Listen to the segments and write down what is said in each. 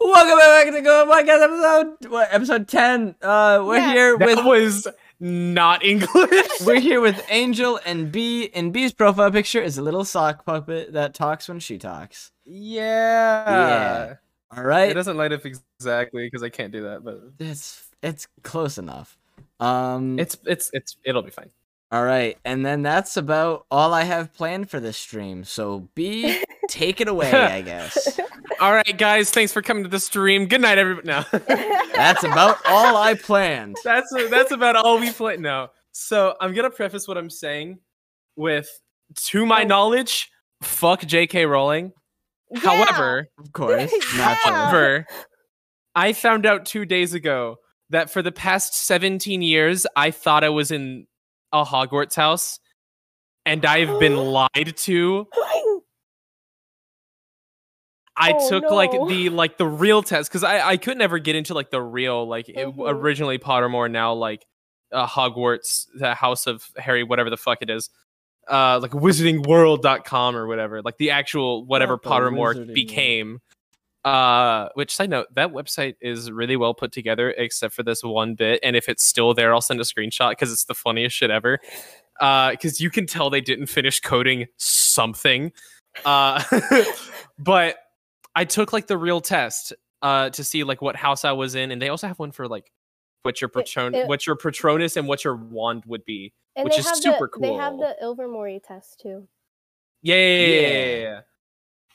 Welcome back to Go Podcast episode what, episode ten. Uh, we're Yeah. here That with was not English. we're here with Angel and B. And B's profile picture is a little sock puppet that talks when she talks. yeah. Yeah. All It doesn't light up exactly because I can't do that, but it's it's close enough. Um, it's it's it's it'll be fine. all right, and then that's about all I have planned for this stream. So B, take it away, I guess. All right, guys, thanks for coming to the stream. Good night, everybody. No, That's about all I planned. that's that's about all we play. No, so I'm gonna preface what I'm saying with, to my Oh. knowledge, fuck J.K. Rowling. Yeah. However, Of course, Yeah. However, I found out two days ago that for the past 17 years, I thought I was in a Hogwarts house, and I've been lied to. I Oh, took like the like the real test because I I could never get into like the real like it, Mhm. originally Pottermore now like uh, Hogwarts the House of Harry whatever the fuck it is uh like wizardingworld.com or whatever like the actual whatever Not Pottermore became uh which side note that website is really well put together except for this one bit and if it's still there I'll send a screenshot because it's the funniest shit ever uh because you can tell they didn't finish coding something uh but I took like the real test uh to see like what house I was in, and they also have one for like what your patron it- what your patronus and what your wand would be. and which they is have super the, They have the Ilvermorny test too. Yeah, yeah, yeah, yeah, Yeah. yeah, yeah.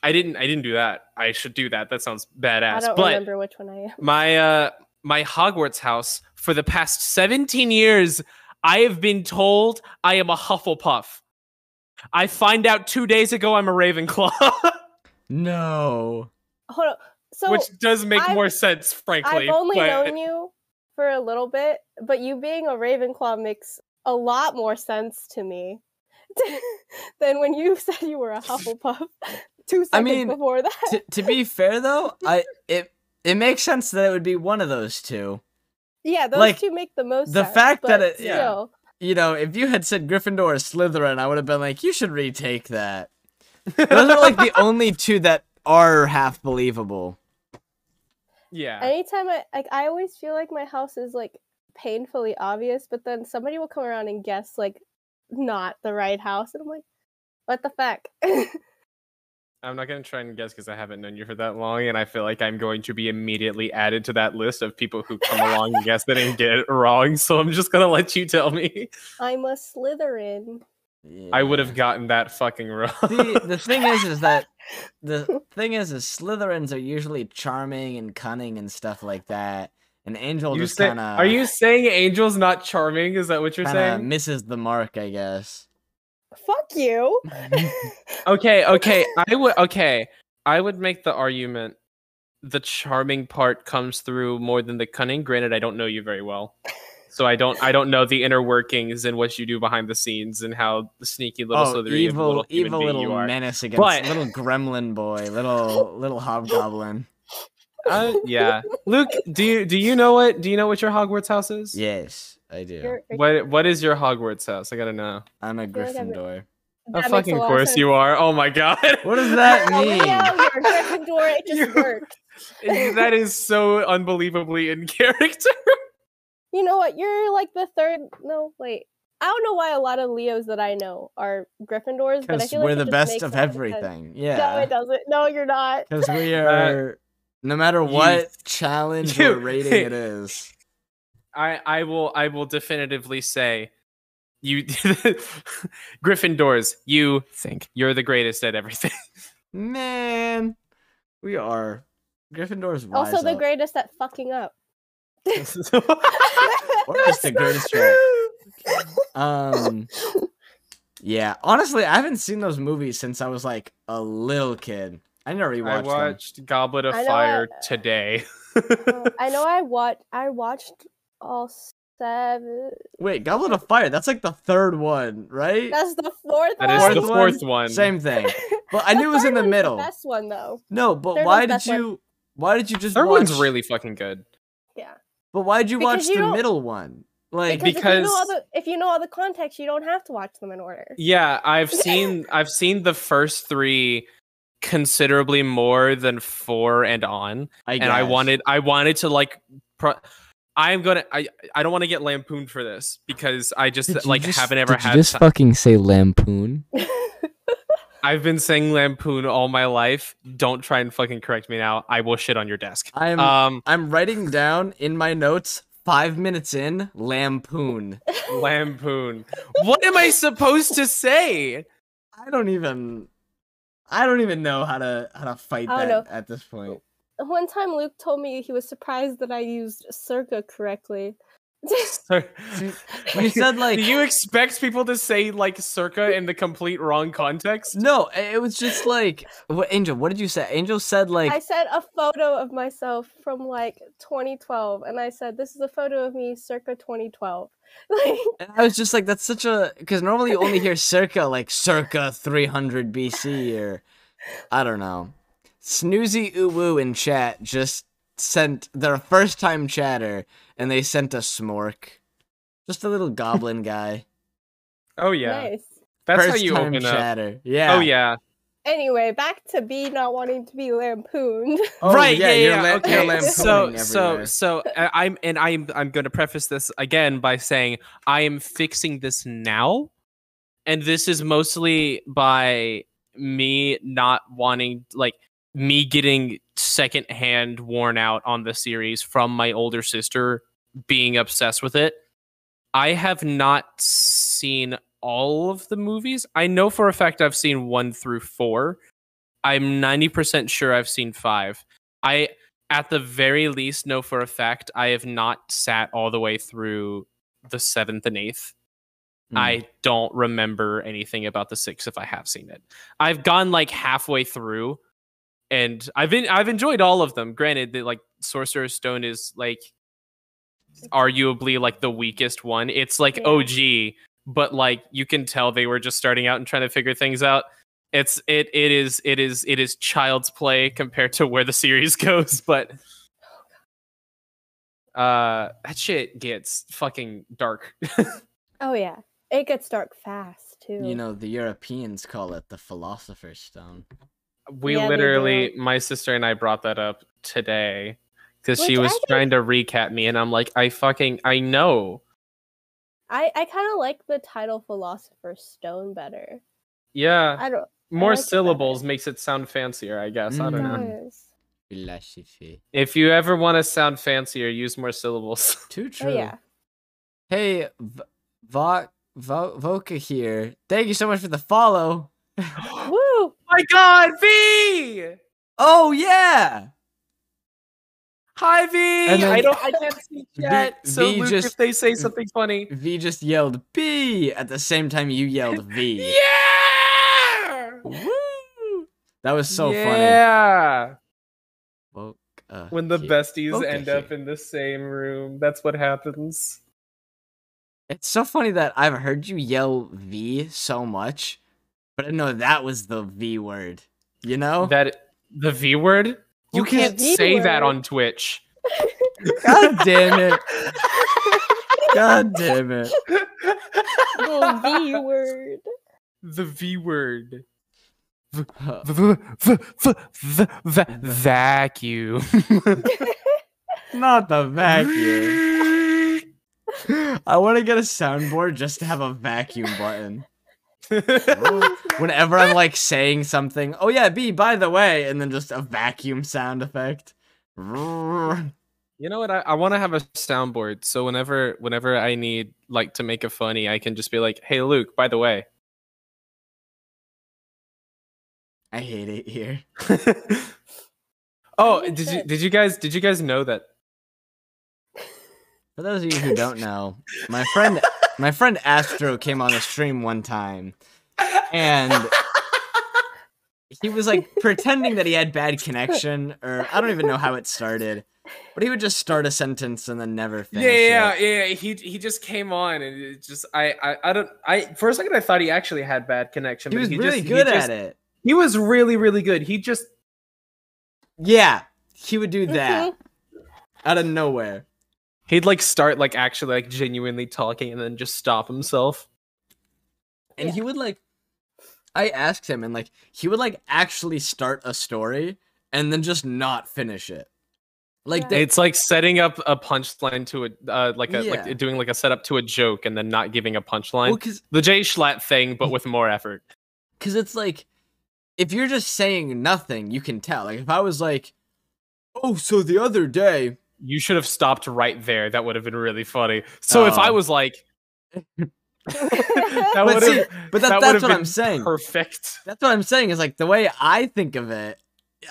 I didn't I didn't do that. I should do that. That sounds badass. I don't But remember which one I am. my uh my Hogwarts house for the past 17 years, I have been told I am a Hufflepuff. I find out two days ago I'm a Ravenclaw, No. Hold on. So which does make I've- more sense, frankly. I've only but- known you for a little bit, but you being a Ravenclaw makes a lot more sense to me than when you said you were a Hufflepuff two seconds I mean, before that. to, to be fair though, I it it makes sense that it would be one of those two. yeah, those like, two make the most the sense. fact that but it- yeah. You know, if you had said Gryffindor or Slytherin, I would have been like, you should retake that. Those are like the only two that are half believable. yeah. Anytime I like I always feel like my house is like painfully obvious, but then somebody will come around and guess like not the right house and I'm like, what the fuck? I'm not gonna try and guess because I haven't known you for that long, and I feel like I'm going to be immediately added to that list of people who come along and guess that and get it wrong. So I'm just gonna let you tell me. I'm a Slytherin. I would have gotten that fucking wrong. the the thing is is that the thing is is Slytherins are usually charming and cunning and stuff like that. And Angel you just kind of are you saying Angel's not charming? Is that what you're kind of saying? misses the mark, I guess. Fuck you. Okay, okay. I would okay. I would make the argument the charming part comes through more than the cunning. Granted, I don't know you very well. So I don't I don't know the inner workings and what you do behind the scenes and how the sneaky little oh, Slytherin evil, little human evil little you are. menace against But- little gremlin boy, little little hobgoblin. Uh, yeah. Luke, do you do you know what do you know what your Hogwarts house is? Yes, I do. What what is your Hogwarts house? I gotta know. I'm a feel like I'm- Gryffindor. Oh, that makes a fucking lot of course sense. you are. Oh my god. What does that Oh, mean? Leo, you're Gryffindor. It just You- worked. that is so unbelievably in character. You know what? You're like the third. No, wait. I don't know why a lot of Leos that I know are Gryffindors, but I Because feel we're the best of a lot sense. everything. No, Yeah. it doesn't. No, you're not. Because we are, no matter Uh, you- what challenge you- or rating it is. I I will I will definitively say you Gryffindors, you think you're the greatest at everything. Man, we are. Gryffindors rise Also, the up. greatest at fucking up. Or just the greatest at- Um, yeah. Honestly, I haven't seen those movies since I was like a little kid. I never I rewatched them. watched Goblet of I Fire I- today. Uh, I know I watched. I watched all seven. Wait, Goblet of Fire. That's like the third one, right? That's the fourth that one. is the one? fourth one. Same thing. But I knew it was in the one's middle. best one though. No, but Third why did best one. you? Why did you just Third watch? one's really fucking good. Yeah. But why did you Because watch you the middle one? Like, Because, if you know all the if you know all the context, you don't have to watch them in order. Yeah, I've seen I've seen the first three considerably more than four and on, I and I wanted I wanted to like. Pro- I'm gonna. I I don't want to get lampooned for this because I just Did like just- haven't ever did you had. just ti- fucking say lampoon. I've been saying lampoon all my life. Don't try and fucking correct me now. I will shit on your desk. I'm Um, I'm writing down in my notes. Five minutes in, lampoon. lampoon. What am I supposed to say? I don't even. I don't even know how to how to fight that know. at this point. One time Luke told me he was surprised that I used circa correctly. Sorry. You said like Do you expect people to say like circa in the complete wrong context? no. It was just like what Angel. What did you say? Angel said like I sent a photo of myself from like 2012, and I said, "This is a photo of me circa 2012." Like, And I was just like, that's such a because normally you only hear circa like circa 300 BC or I don't know. Snoozy Uwu in chat just sent their first time chatter and they sent a smork, just a little goblin guy. Oh yeah, nice. that's how you time open up. chatter. Yeah. Oh yeah, Anyway, back to B not wanting to be lampooned. Oh, right. Yeah, you're yeah. la- you're okay. lampooning So, so, everywhere. so uh, I'm, and I'm, I'm going to preface this again by saying I am fixing this now, and this is mostly by me not wanting, like, me getting secondhand worn out on the series from my older sister being obsessed with it. I have not seen all of the movies. I know for a fact I've seen one through four. I'm 90% sure I've seen five. I, at the very least, know for a fact I have not sat all the way through the seventh and eighth. Mm. I don't remember anything about the sixth if I have seen it. I've gone like halfway through and I've been I've enjoyed all of them. Granted that like Sorcerer's Stone is like arguably like the weakest one. It's like Yeah. OG, but like you can tell they were just starting out and trying to figure things out. It's it it is it is it is child's play compared to where the series goes, but uh that shit gets fucking dark. Oh yeah, it gets dark fast too. You know, the Europeans call it the Philosopher's Stone. We Yeah, literally do. my sister and I brought that up today because she was think- trying to recap me and I'm like, I fucking I know. I I kind of like the title Philosopher's Stone better. Yeah. I don't. More like it syllables makes it sound fancier, I guess. I don't know. Mm. Philosophy. If you ever want to sound fancier, use more syllables. Too Oh true. yeah. Hey, v- Vo- Vo- Voka here. Thank you so much for the follow. My god, V! Oh yeah. Hi V! Then- I don't I can't see V- so V Luke, just- if they say something funny. V just yelled B at the same time you yelled V. Yeah! Woo! That was so funny. Yeah. Voka When the here. besties end up in the same room. That's what happens. It's so funny that I've heard you yell V so much, but I didn't know that was the V word. You know? That the V word? You Okay. can't V say that on Twitch. God damn it. God damn it. The V word. the V word. Huh. V- v- v- v- v- vacuum. Not the vacuum. I want to get a soundboard just to have a vacuum button. Whenever I'm like saying something, oh yeah, B, by the way, and then just a vacuum sound effect. You know what? I, I want to have a soundboard, so whenever whenever I need like to make a funny, I can just be like, "Hey, Luke, by the way." I hate it here. oh, did you did you guys did you guys know that? For those of you who don't know, my friend my friend Astro came on the stream one time and he was like pretending that he had bad connection or I don't even know how it started. But he would just start a sentence and then never finish. Yeah, yeah, it. yeah. He he just came on and it just I I, I don't I for a second I thought he actually had bad connection. He but was he really just, good he at just- it. He was really really good. He just Yeah, he would do Mm-hmm. that out of nowhere. He'd like start like actually like genuinely talking and then just stop himself. And Yeah. he would like I asked him, and like he would like actually start a story and then just not finish it. Like Yeah. they, It's like setting up a punchline to a uh, like a Yeah. like doing like a setup to a joke and then not giving a punchline. well, cause, the Jschlatt thing, but with more effort. cause it's like if you're just saying nothing, you can tell. Like if I was like, oh, so the other day, You should have stopped right there. That would have been really funny. So if I Oh. was like, that But see, but that, that that's what I'm saying. perfect. That's what I'm saying. Is like the way I think of it.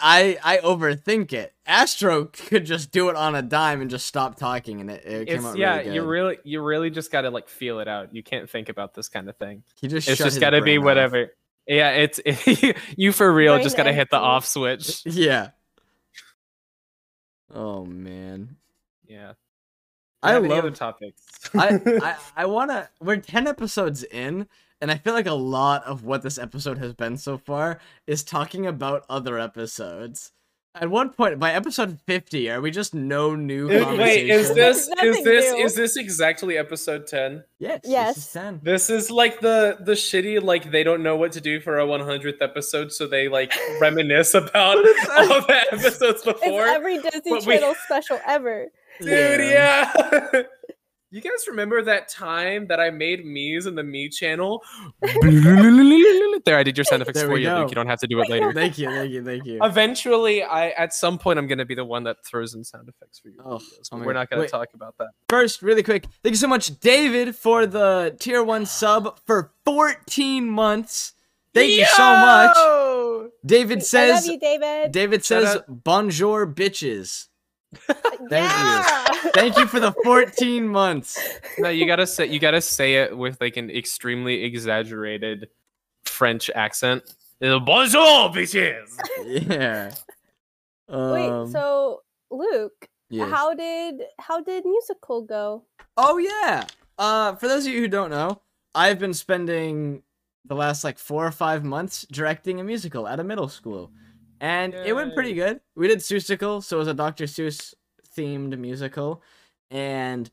I I overthink it. Astro could just do it on a dime and just stop talking, and it, it came It's out yeah, really good. you really you really just got to like feel it out. You can't think about this kind of thing. he just It's just got to be off. whatever. Yeah, it's it, you for real. Brain just got to hit the off switch. Yeah. Oh man. Yeah. I any love- other topics. I I, I want to. We're ten episodes in, and I feel like a lot of what this episode has been so far is talking about other episodes. At one point, by episode fifty, are we just no new Is- conversation? Wait, is this is this new. is this exactly episode ten? Yes. This Yes. is ten. This is like the the shitty like they don't know what to do for a 100th episode, so they like reminisce about all the episodes before. It's every Disney but we- Channel special ever. Dude, yeah. you guys remember that time that I made me's in the me channel? there, I did your sound effects for you. Luke. You don't have to do it later. Thank you, thank you, thank you. Eventually, I at some point I'm gonna be the one that throws in sound effects for you. Oh, videos, oh we're God. not gonna Wait. talk about that. First, really quick, thank you so much, David, for the tier one sub for 14 months. Thank you so much. Yo! David I love says, you, David. David says, bonjour, bitches. Thank yeah. you. Thank you for the 14 months. No, you gotta say you gotta say it with like an extremely exaggerated French accent. Uh, Bonjour, bitches. Yeah. Wait, Um, so Luke, yes. how did how did musical go? Oh yeah. Uh, for those of you who don't know, I've been spending the last like four or five months directing a musical at a middle school, and it went pretty good. We did Seussical, so it was a Dr. Seuss themed musical, and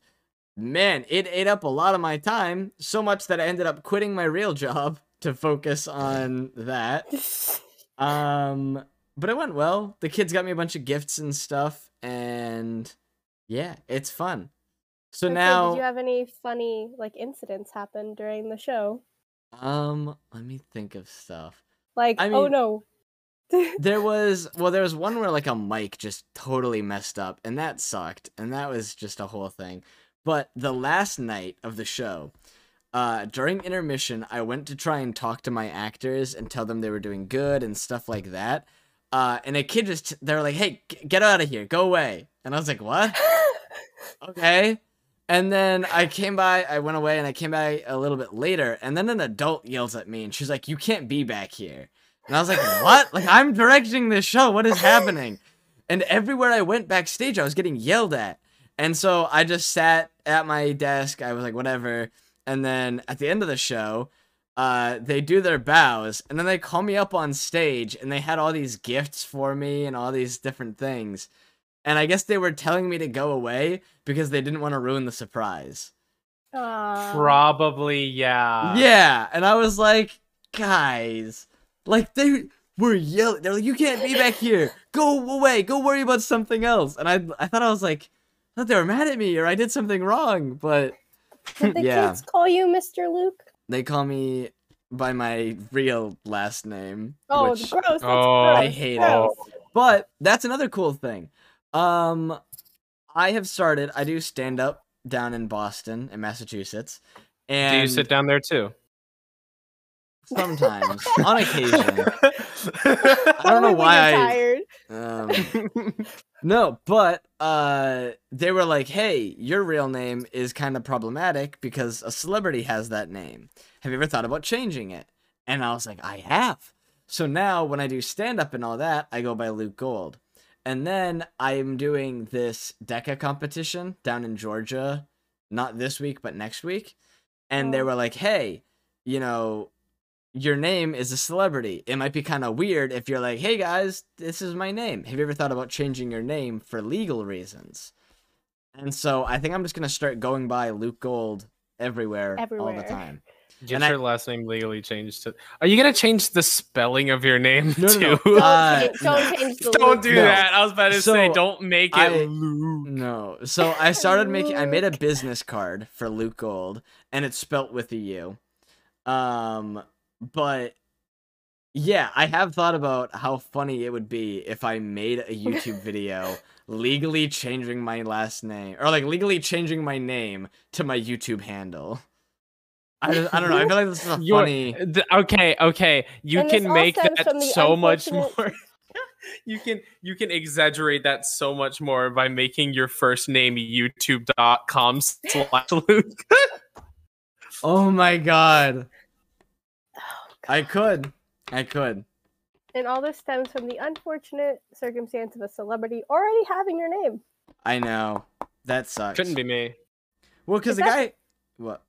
man, it ate up a lot of my time so much that I ended up quitting my real job to focus on that. Um, but it went well. The kids got me a bunch of gifts and stuff, and yeah, it's fun. So Okay, now, did you have any funny like incidents happen during the show? um, let me think of stuff. Like, I oh no. There was well, there was one where like a mic just totally messed up, and that sucked, and that was just a whole thing. But the last night of the show, uh, during intermission, I went to try and talk to my actors and tell them they were doing good and stuff like that. Uh, and a kid just they were like, "Hey, g- get out of here, go away," and I was like, "What?" okay. And then I came by, I went away, and I came by a little bit later, and then an adult yells at me, and she's like, "You can't be back here." And I was like, "What? Like I'm directing this show. What is happening?" And everywhere I went backstage, I was getting yelled at. And so I just sat at my desk. I was like, "Whatever." And then at the end of the show, uh, they do their bows, and then they call me up on stage, and they had all these gifts for me and all these different things. And I guess they were telling me to go away because they didn't want to ruin the surprise. Aw. Probably, yeah. yeah, and I was like, guys, like they were yelling. They're like, "You can't be back here. Go away. Go worry about something else." And I, I thought I was like, I thought they were mad at me or I did something wrong, but Did the yeah. kids call you Mr. Luke? they call me by my real last name. Oh, which gross. That's Oh, gross. I hate it. But that's another cool thing. Um, I have started. I do stand up down in Boston, in Massachusetts, Do and you sit down there too? Sometimes, on occasion. I don't know why. you're I, tired. um, no, but uh, they were like, "Hey, your real name is kind of problematic because a celebrity has that name. Have you ever thought about changing it?" And I was like, "I have." So now, when I do stand up and all that, I go by Looke Gold. And then I'm doing this DECA competition down in Georgia, not this week, but next week. And they Oh. were like, hey, you know, your name is a celebrity. It might be kind of weird if you're like, hey guys, this is my name. Have you ever thought about changing your name for legal reasons? And so I think I'm just going to start going by Looke Gold everywhere, all the time. Get And I- your last name legally changed to. Are you gonna change the spelling of your name No, no, no. too? Don't, Uh, change, don't change the don't do No. that. I was about to say, don't make it I- Luke. No. So I started making I made a business card for Looke Gold and it's spelt with a U. Um but yeah, I have thought about how funny it would be if I made a YouTube video legally changing my last name or like legally changing my name to my YouTube handle. I, just, I don't know. I feel like this is a You're- funny. th- okay, okay. You And can make that from the so much more. you can you can exaggerate that so much more by making your first name youtube.com slash Luke. Oh my god. I could. I could. And all this stems from the unfortunate circumstance of a celebrity already having your name. I know. That sucks. Couldn't be me. Well, because the that- guy. What?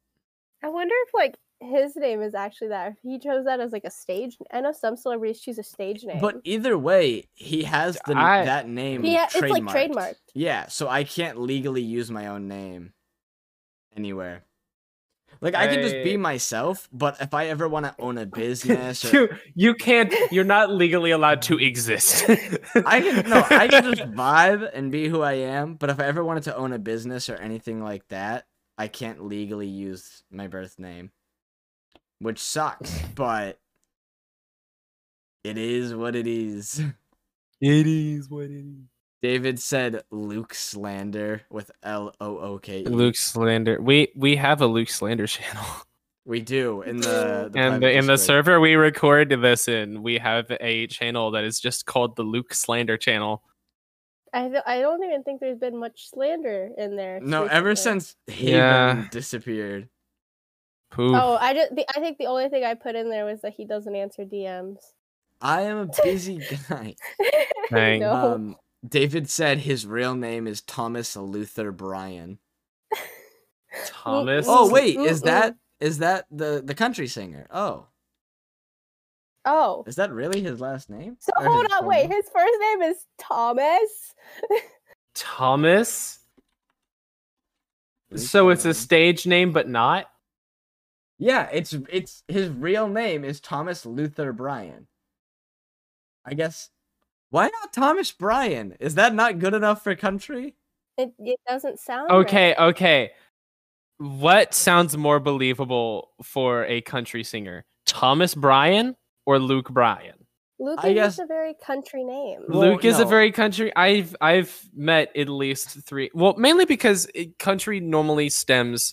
I wonder if like his name is actually that. If he chose that as like a stage. I know some celebrities choose a stage name. But either way, he has the I- that name. he ha- it's like trademarked. trademarked. Yeah, so I can't legally use my own name anywhere. Like I can just be myself, but if I ever want to own a business, or, you you can't. You're not legally allowed to exist. I can no, I can just vibe and be who I am. But if I ever wanted to own a business or anything like that, I can't legally use my birth name, which sucks. But it is what it is. It is what it is. David said Luke slander with L O O K E. Luke Slander. We we have a Luke Slander channel. We do in the, the and the, in the server we record this in, we have a channel that is just called the Luke Slander channel. I th- I don't even think there's been much slander in there. No, ever since Haven Yeah. disappeared. Poof. Oh, I just the, I think the only thing I put in there was that he doesn't answer DMs. I am a busy guy. Dang. no. Um, David said his real name is Thomas Luther Bryan. Thomas. Oh wait, is that is that the the country singer? Oh, oh. is that really his last name? So Or hold on, full wait. name? His first name is Thomas. Thomas. So it's a stage name, but not. Yeah, it's it's his real name is Thomas Luther Bryan. I guess. Why not Thomas Bryan? Is that not good enough for country? It, it doesn't sound right. Okay, okay. What sounds more believable for a country singer? Thomas Bryan or Luke Bryan? Luke I is guess- a very country name. Well, Luke is a very country. I've I've met at least three. Well, mainly because it, country normally stems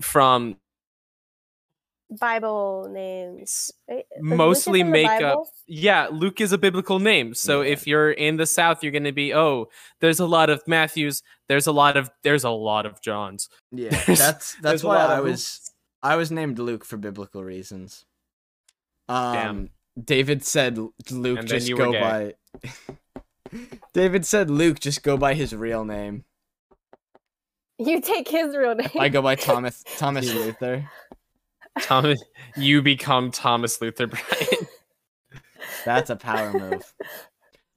from Bible names. Is mostly in the make up. Yeah, Luke is a biblical name. So Yeah. if you're in the South, you're going to be oh, there's a lot of Matthews. There's a lot of there's a lot of Johns. Yeah, There's- that's that's why I of was I was named Luke for biblical reasons. Um, Damn. David said Luke And just go gay. by. David said Luke just go by his real name. You take his real name. I go by Thomas Thomas Luther. Thomas, you become Thomas Luther Bryan. That's a power move.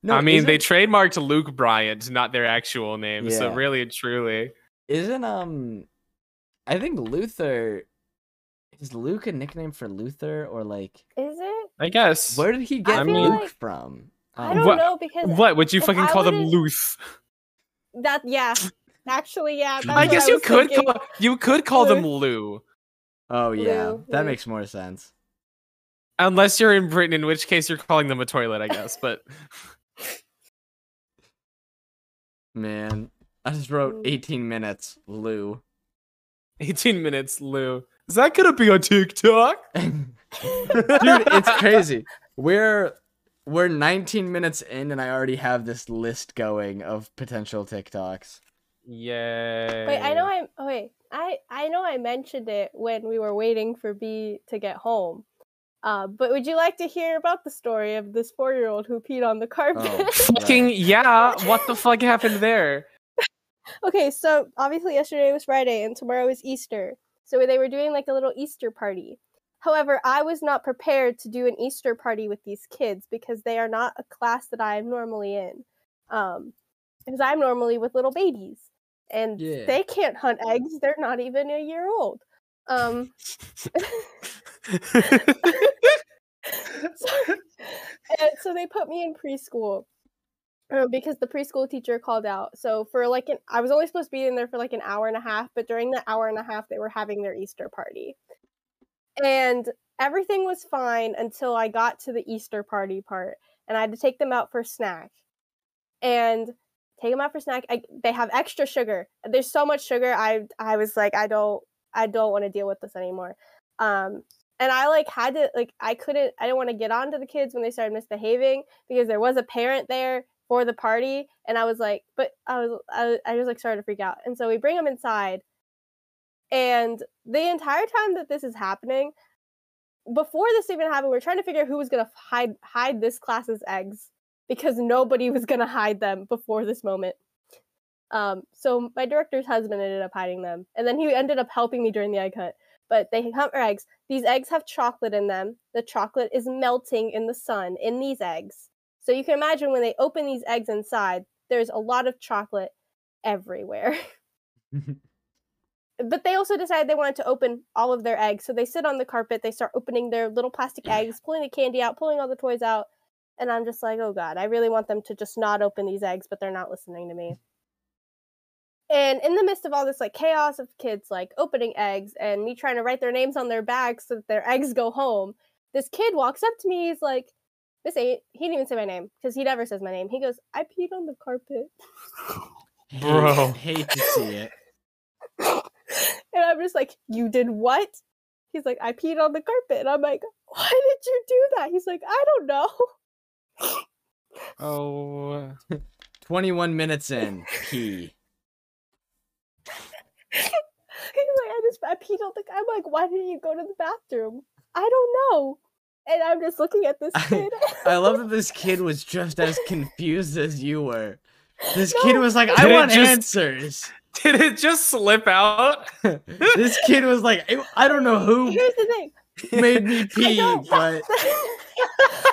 No, I mean, they trademarked Luke Bryan, not their actual name. So really and truly, isn't um, I think Luther is Luke a nickname for Luther or like Is it? I guess. where did he get I mean- Luke like- from? I Um, don't What- know because What would you fucking I call them, would've- Luth? that yeah. Actually, yeah. I guess I you could thinking. call you could call them Luth. Lou, Oh yeah, Lou, that Lou. makes more sense. unless you're in Britain, in which case you're calling them a toilet, I guess. But Man, I just wrote Mm. 18 minutes, Lou. 18 minutes, Lou. Is that gonna be on TikTok? Dude, it's crazy. We're we're 19 minutes in and I already have this list going of potential TikToks. Yay! Wait, I know I oh, wait. I I know I mentioned it when we were waiting for B to get home. Uh, but would you like to hear about the story of this four-year-old who peed on the carpet? Oh. Fucking yeah! What the fuck happened there? okay, so obviously yesterday was Friday and tomorrow is Easter. So they were doing like a little Easter party. However, I was not prepared to do an Easter party with these kids because they are not a class that I am normally in. Um, because I'm normally with little babies and Yeah. they can't hunt eggs. They're not even a year old. Um, so, and so they put me in preschool uh, because the preschool teacher called out. So for like an, I was only supposed to be in there for like an hour and a half, but during the hour and a half, they were having their Easter party, and everything was fine until I got to the Easter party part, and I had to take them out for snack, and take them out for snack. I, they have extra sugar. There's so much sugar. I I was like, I don't I don't want to deal with this anymore. Um, and I like had to like I couldn't I didn't want to get on to the kids when they started misbehaving because there was a parent there for the party and I was like but I was I, I just like started to freak out and so we bring them inside and the entire time that this is happening before this even happened we are trying to figure out who was gonna hide hide this class's eggs because nobody was gonna hide them before this moment um so my director's husband ended up hiding them and then he ended up helping me during the egg hunt but they hunt for eggs. These eggs have chocolate in them. The chocolate is melting in the sun in these eggs. So you can imagine when they open these eggs inside, there's a lot of chocolate everywhere. but they also decided they wanted to open all of their eggs. So they sit on the carpet, they start opening their little plastic eggs, pulling the candy out, pulling all the toys out. And I'm just like, oh God, I really want them to just not open these eggs, but they're not listening to me. And in the midst of all this like chaos of kids like opening eggs and me trying to write their names on their bags so that their eggs go home, this kid walks up to me. He's like, "This ain't." He didn't even say my name because he never says my name. He goes, "I peed on the carpet." Bro. hate, hate to see it. and I'm just like, "You did what?" He's like, "I peed on the carpet," and I'm like, "Why did you do that?" He's like, "I don't know." Oh. 21 minutes in, pee. He's like, I just I peed on the. I'm like, why didn't you go to the bathroom? I don't know. And I'm just looking at this kid. I love that this kid was just as confused as you were. This No. kid was like, Did I it want just- answers. Did it just slip out? this kid was like, I- I don't know who Here's the thing. Made me pee, but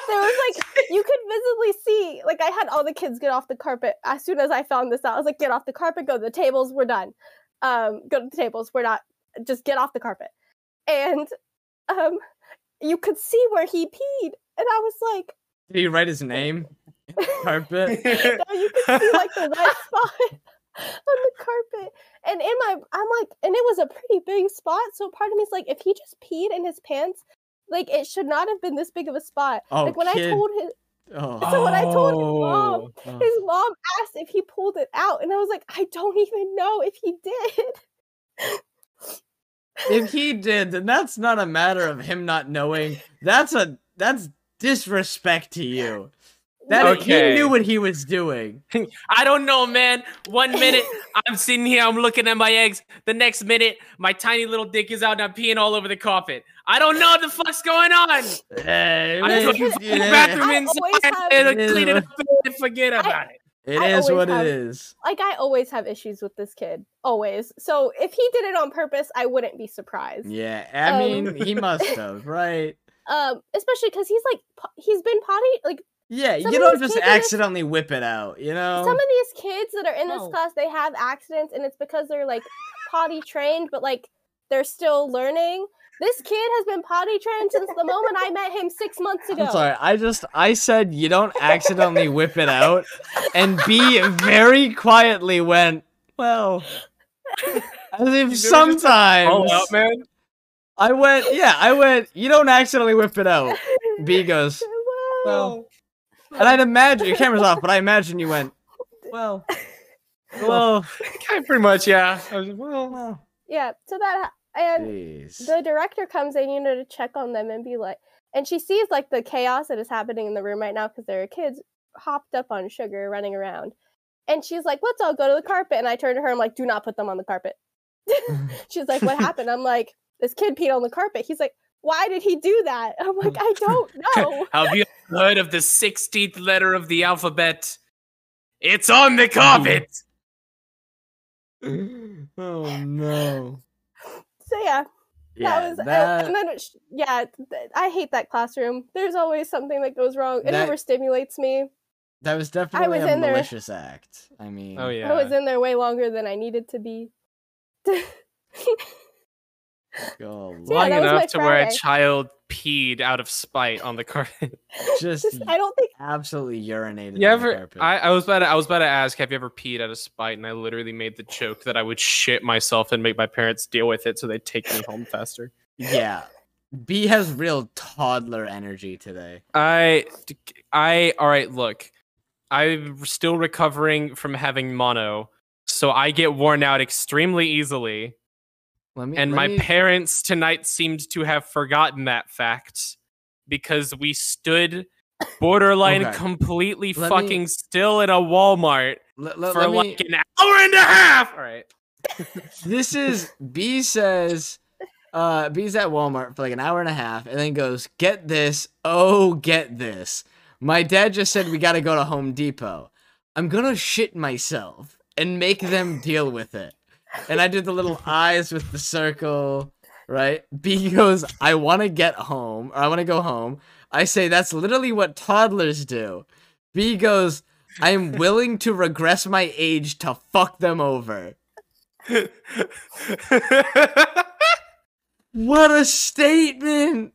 there was like you could visibly see like I had all the kids get off the carpet as soon as I found this out. I was like, get off the carpet, go to the tables, we're done. Um, go to the tables, we're not just get off the carpet. And um you could see where he peed. And I was like, did he write his name? Carpet. no, you could see like the wet spot on the carpet. And in my I'm like, and it was a pretty big spot. So part of me is like, if he just peed in his pants, like it should not have been this big of a spot. Oh, like when kid. I told his Oh, So when I told his mom, oh, oh. his mom asked if he pulled it out, and I was like, I don't even know if he did. if he did, then that's not a matter of him not knowing. That's a that's disrespect to you. That Okay. he knew what he was doing. I don't know, man. One minute I'm sitting here, I'm looking at my eggs. The next minute, my tiny little dick is out and I'm peeing all over the carpet. I don't know what the fuck's going on. Hey, I'm it going is- to the bathroom I always inside and clean it up and forget about it. It I is what have- it is. Like I always have issues with this kid, always. So if he did it on purpose, I wouldn't be surprised. Yeah, I Um, mean, he must have, right? Um, especially because he's like he's been potty like Yeah, Some you of don't just kids in this- accidentally whip it out, you know? some of these kids that are in this No. class, they have accidents, and it's because they're like potty trained, but like they're still learning. This kid has been potty trained since the moment I met him six months ago. I'm sorry. I just I said you don't accidentally whip it out, and B very quietly went well, as if just sometimes All out, man. I went yeah I went you don't accidentally whip it out. B goes well, and I'd imagine your camera's off, but I imagine you went well, well, Kind of pretty much, yeah. I was well, well. yeah. So that and Jeez. the director comes in, you know, to check on them and be like, and she sees like the chaos that is happening in the room right now because there are kids hopped up on sugar running around. And she's like, let's all go to the carpet. And I turn to her, and I'm like, do not put them on the carpet. she's like, what happened? I'm like, this kid peed on the carpet. He's like, why did he do that? I'm like, I don't know. have you heard of the 16th letter of the alphabet? It's on the carpet. oh no. So yeah, Yeah, that was, uh, that, and then, it sh- yeah, th- I hate that classroom. There's always something that goes wrong. It That- overstimulates me. that was definitely was a in there. malicious act. I mean, Oh yeah. I was in there way longer than I needed to be. Yeah, Long that was my enough to where a child peed out of spite on the carpet. just Just, I don't think absolutely urinated. You on the ever? carpet. I, I was about to, I was about to ask, have you ever peed out of spite? And I literally made the joke that I would shit myself and make my parents deal with it so they'd take me home faster. Yeah. B has real toddler energy today. I, I, all right. Look, I'm still recovering from having mono, so I get worn out extremely easily. Me And my me- parents tonight seemed to have forgotten that fact because we stood borderline Okay. completely Let me- fucking still in a Walmart let- let- for me- like an hour and a half. All right. this is B says uh B's at Walmart for like an hour and a half and then goes, Get this, oh get this. My dad just said we gotta go to Home Depot. I'm gonna shit myself and make them deal with it. And I did the little eyes with the circle, right? B goes, I wanna get home, or I wanna go home. I say that's literally what toddlers do. B goes, I'm willing to regress my age to fuck them over. What a statement!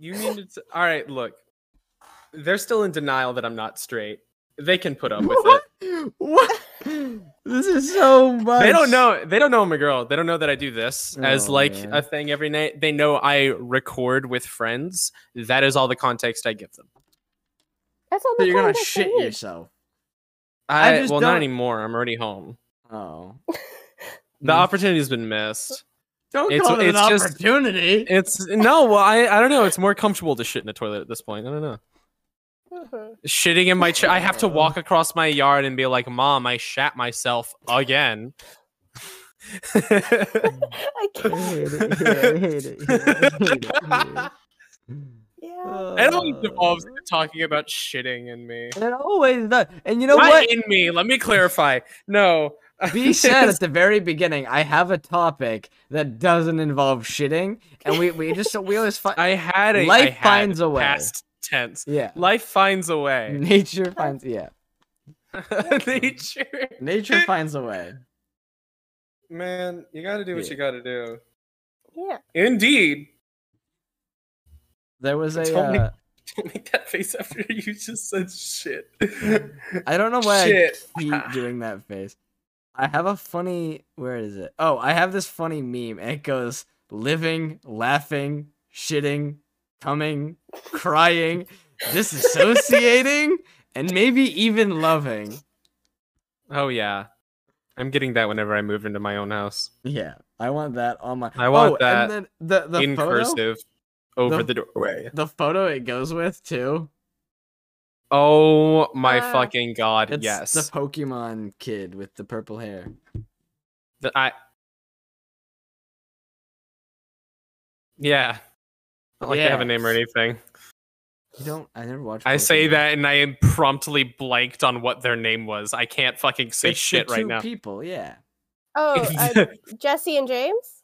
you mean to all right? Look, they're still in denial that I'm not straight. They can put up with it. What? This is so much. They don't know. They don't know I'm a girl. They don't know that I do this as Oh, like man. a thing every night. They know I record with friends. That is all the context I give them. that's all So the you're gonna shit need. yourself. I I, just well, don't- not anymore. I'm already home. Oh. The opportunity's been missed. Don't It's- call it an it's just- opportunity. It's no. Well, I I don't know. It's more comfortable to shit in a toilet at this point. I don't know. Shitting in my chair. I have to walk across my yard and be like, "Mom, I shat myself again." I can't. hate it. I hate it. I hate it. Yeah. It always involves talking about shitting in me. It always does. And you know Not what? in me. Let me clarify. No. B said at the very beginning, I have a topic that doesn't involve shitting, and we, we just we always find I had a Life I had finds a way. Past tense. yeah. Life finds a way. Nature finds yeah. Nature. Nature finds a way. Man, you got to do what Yeah. you got to do. Yeah. Indeed. There was a Don't make- uh, Don't make that face after you just said shit. I don't know why shit. I keep doing that face. I have a funny where is it? Oh, I have this funny meme and it goes living, laughing, shitting, coming, crying, disassociating, and maybe even loving. Oh yeah. I'm getting that whenever I move into my own house. Yeah, I want that on my. I want oh, that and then the the in photo, cursive over The- the doorway. the photo it goes with too. Oh my Ah. fucking god, It's yes. the Pokemon kid with the purple hair. The- I Yeah. Not like I have a name or anything. You don't. I never watched. I say Pokemon. that and I am promptly blanked on what their name was. I can't fucking say It's the shit right now. People, yeah. Oh, uh, Jesse and James.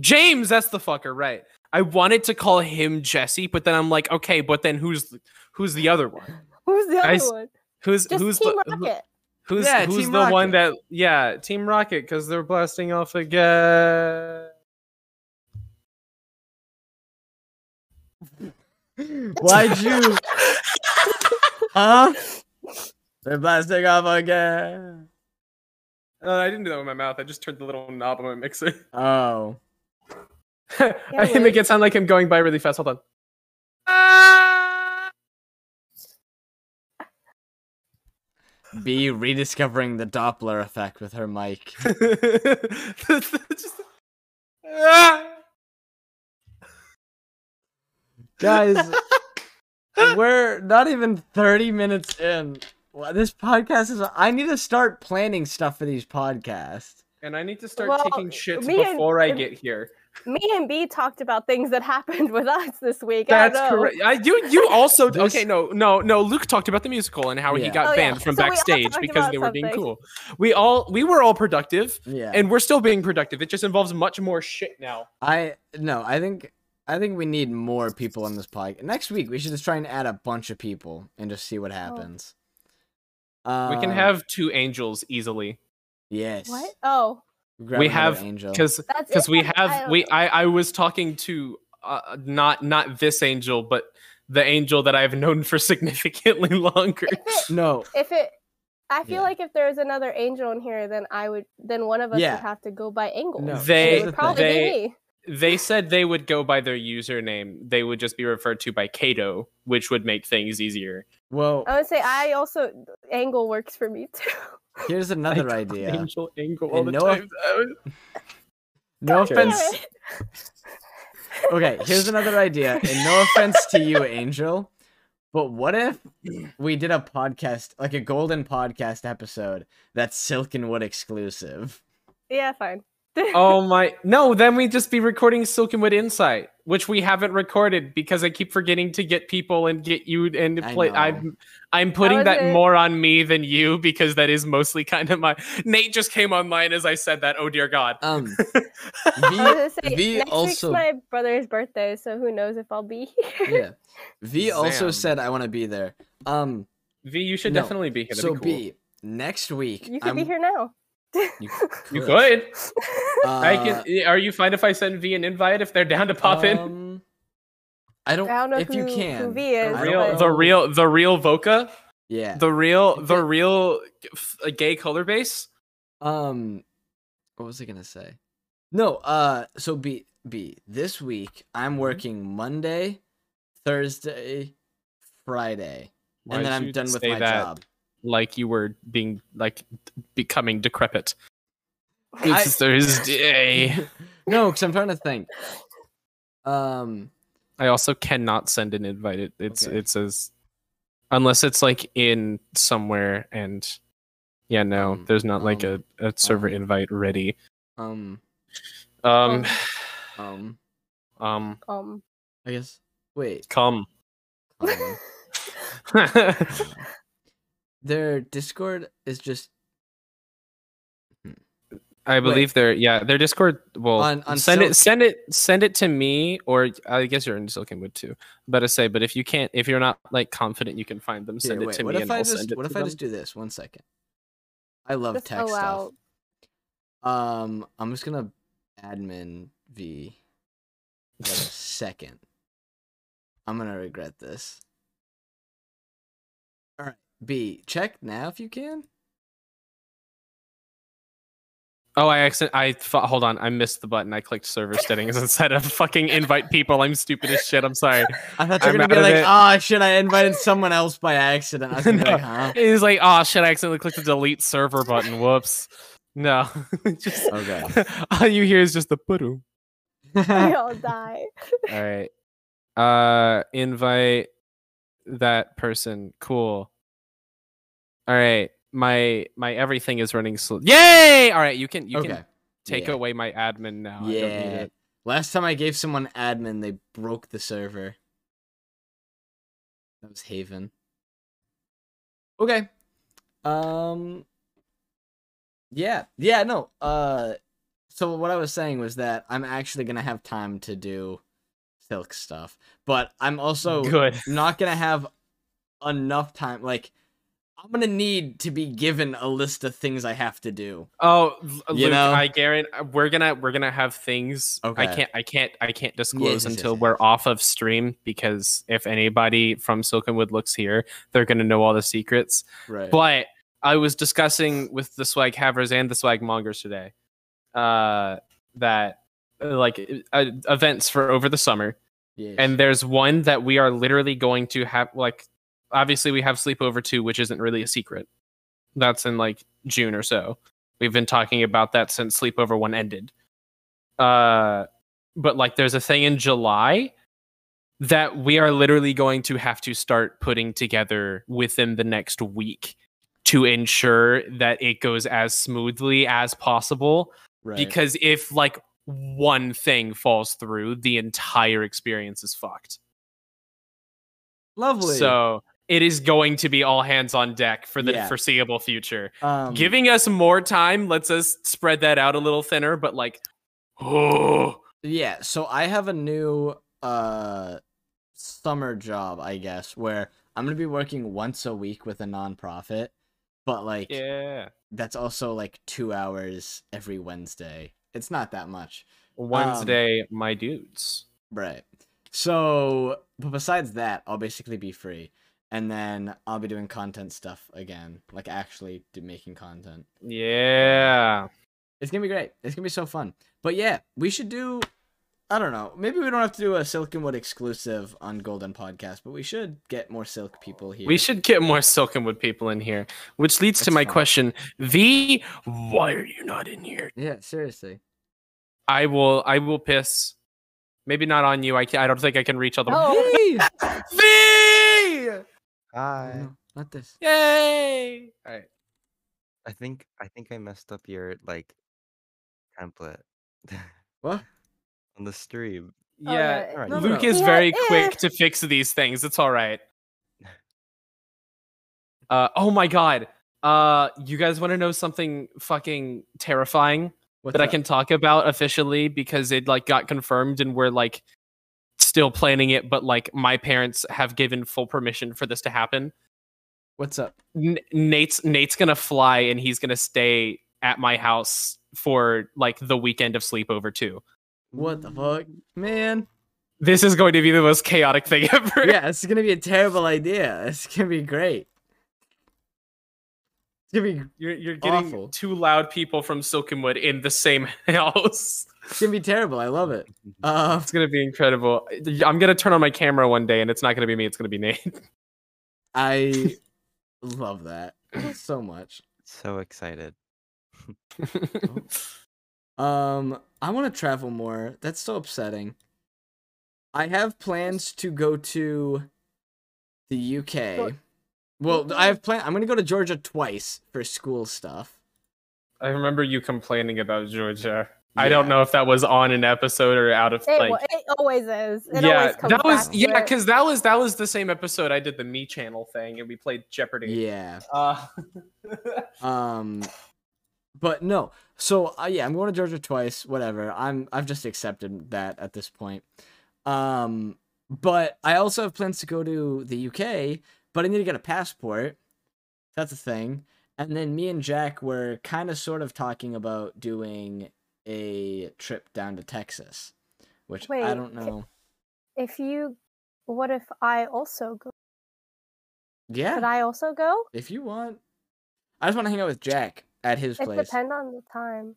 James, that's the fucker, right? I wanted to call him Jesse, but then I'm like, okay, but then who's who's the other one? Who's the other I s- one? Who's Just who's Team the who- Rocket. who's Yeah, who's Team the one that yeah, Team Rocket because they're blasting off again. Why'd you? huh? They're blasting off again. Uh, I didn't do that with my mouth. I just turned the little knob on my mixer. Oh. I weird. make it sound like I'm going by really fast. Hold on. B rediscovering the Doppler effect with her mic. Just- Guys, we're not even 30 minutes in. Wow, This podcast is. I need to start planning stuff for these podcasts. And I need to start Well, taking shits me and- before I get here. Me and B talked about things that happened with us this week. That's don't correct. I, you you also This- okay? No, no, no. Luke talked about the musical and how he got Oh, yeah. banned from So backstage because they were being cool. We all we were all productive, Yeah. and we're still being productive. It just involves much more shit now. I no, I think I think we need more people on this podcast. Next week we should just try and add a bunch of people and just see what happens. we can Um, have two angels easily. yes. What? Oh, Grab we have angel. because because we I- I have we. I I was talking to uh, not not this angel, but the angel that I've known for significantly longer. If it, no, if it, I feel Yeah. like if there's another angel in here, then I would, then one of us Yeah. would have to go by angle. No, And They- it would probably they- be me. They said they would go by their username. They would just be referred to by Kato, which would make things easier. well, I would say I also angle works for me too. here's another idea. Angel angle all And the no- time. No offense. Okay, here's another idea, and no offense to you, Angel, but what if we did a podcast, like a golden podcast episode that's Silkenwood exclusive? Yeah, fine. oh my no then we'd just be recording silkenwood insight which we haven't recorded because i keep forgetting to get people and get you and I play i'm i'm putting was that it? more on me than you because that is mostly kind of my nate just came online as i said that oh dear god Um, I was V, gonna say V next also, week's my brother's birthday, so who knows if I'll be here. yeah, V also said I want to be there. Um, v you should No. definitely be here That'd so be, cool. B next week. You could I'm, be here now. You you could Uh, i can are you fine if i send v an invite if they're down to pop in um, I don't. I don't know if who, you who can. V is. the real don't the real the real Voka Yeah. the real the real gay color base Um, what was I gonna say? No. Uh, so B B this week Mm-hmm. I'm working Monday, Thursday, Friday, Why'd and then I'm done with my that? job. Like you were being like becoming decrepit. I- Thursday. no, because I'm trying to think. Um, I also cannot send an invite. It it's Okay. it says unless it's like in somewhere and yeah, no, Um, there's not like a, a server um, invite ready. um, Um um. um Um, I guess. Wait. come. Um, their Discord is just I believe their yeah, their Discord well On- on send Silk- it send it send it to me or I guess you're in Silkenwood too. Better say, but if you can't if you're not like confident you can find them, Here, send it wait, to what me if and I I'll just send it what to if I them. just do this? One second. I love just tech stuff. allow. Um, I'm just gonna admin V. Wait a second. I'm gonna regret this. All right, B. Check now if you can. Oh, I accident. I fu- hold on. I missed the button. I clicked server settings instead of fucking invite people. I'm stupid as shit. I'm sorry. I thought you I'm were gonna be like, it. ah, shit, I invited someone else by accident. I was gonna No. like, huh? It's like, oh shit! I accidentally clicked the delete server button. Whoops. No. just Okay. all you hear is just the puru. we all die. All right. Uh, invite that person. Cool. All right. My my everything is running slow. Yay! All right. You can you okay. can take yeah. away my admin now. I don't need Yeah. it. Last time I gave someone admin, they broke the server. That was Haven. Okay. Um Yeah. Yeah, no. Uh so what I was saying was that I'm actually going to have time to do silk stuff, but I'm also Good. not going to have enough time like I'm going to need to be given a list of things I have to do. Oh, You Luke, know? I guarantee we're gonna we're gonna have things. I can't I can't I can't disclose yes, until yes, we're off of stream because if anybody from Silkenwood looks here, they're gonna know all the secrets. Right. But I was discussing with the swag havers and the swag mongers today, uh, that uh, like uh, events for over the summer, Yes. and there's one that we are literally going to have like obviously we have sleepover two which isn't really a secret. That's in like june or so. We've been talking about that since sleepover one ended. Uh but like there's a thing in july that we are literally going to have to start putting together within the next week to ensure that it goes as smoothly as possible. Right. because if like one thing falls through the entire experience is fucked. Lovely. so it is going to be all hands on deck for the Yeah. foreseeable future. um, Giving us more time lets us spread that out a little thinner, but like, oh, Yeah, so I have a new uh summer job, I guess, where I'm gonna be working once a week with a nonprofit, but like yeah, that's also like two hours every Wednesday. It's not that much. Wednesday, my dudes. Right. So, but besides that, I'll basically be free. And then I'll be doing content stuff again, like actually do, making content. Yeah. It's gonna be great. It's gonna be so fun. But yeah, we should do. I don't know. Maybe we don't have to do a Silkenwood exclusive on Golden Podcast, but we should get more Silk people here. We should get more Silkenwood people in here, which leads to my fine. question: V, why are you not in here? Yeah, seriously. I will. I will piss. Maybe not on you. I can, I don't think I can reach all the. Oh. V. Hi. no, not this. Yay! All right. I think I think I messed up your like template What? on the stream. Oh, Yeah. yeah. Alright, No, Luke no. is Yeah, very eh. quick to fix these things. It's all right. Uh, oh my god. Uh, you guys want to know something fucking terrifying What's that I can talk about officially because it like got confirmed and we're like still planning it, but like my parents have given full permission for this to happen. What's up? N- Nate's Nate's gonna fly and he's gonna stay at my house for like the weekend of sleepover too. What the fuck, man? This is going to be the most chaotic thing ever. yeah, it's gonna be a terrible idea. It's gonna be great. It's gonna be You're you're getting Awful. two loud people from Silkenwood in the same house. It's gonna be terrible. I love it. Uh, It's gonna be incredible. I'm gonna turn on my camera one day, and it's not gonna be me. It's gonna be Nate. I love that so much. So excited. Um, I want to travel more. That's so upsetting. I have plans to go to the UK. Well, I have plan. I'm gonna go to Georgia twice for school stuff. I remember you complaining about Georgia. I don't know if that was on an episode or out of It, like. it always is. It yeah, always comes that was back yeah, because that was that was the same episode I did the Me Channel thing, and we played Jeopardy. Yeah. Uh, Um, but no. So uh, yeah, I'm going to Georgia twice. Whatever. I'm I've just accepted that at this point. Um, but I also have plans to go to the UK, but I need to get a passport. That's a thing. And then me and Jack were kind of sort of talking about doing a trip down to Texas, which I don't know. if you, what if I also go? Yeah, Could I also go? if you want. I just want to hang out with Jack at his It place. depends on the time.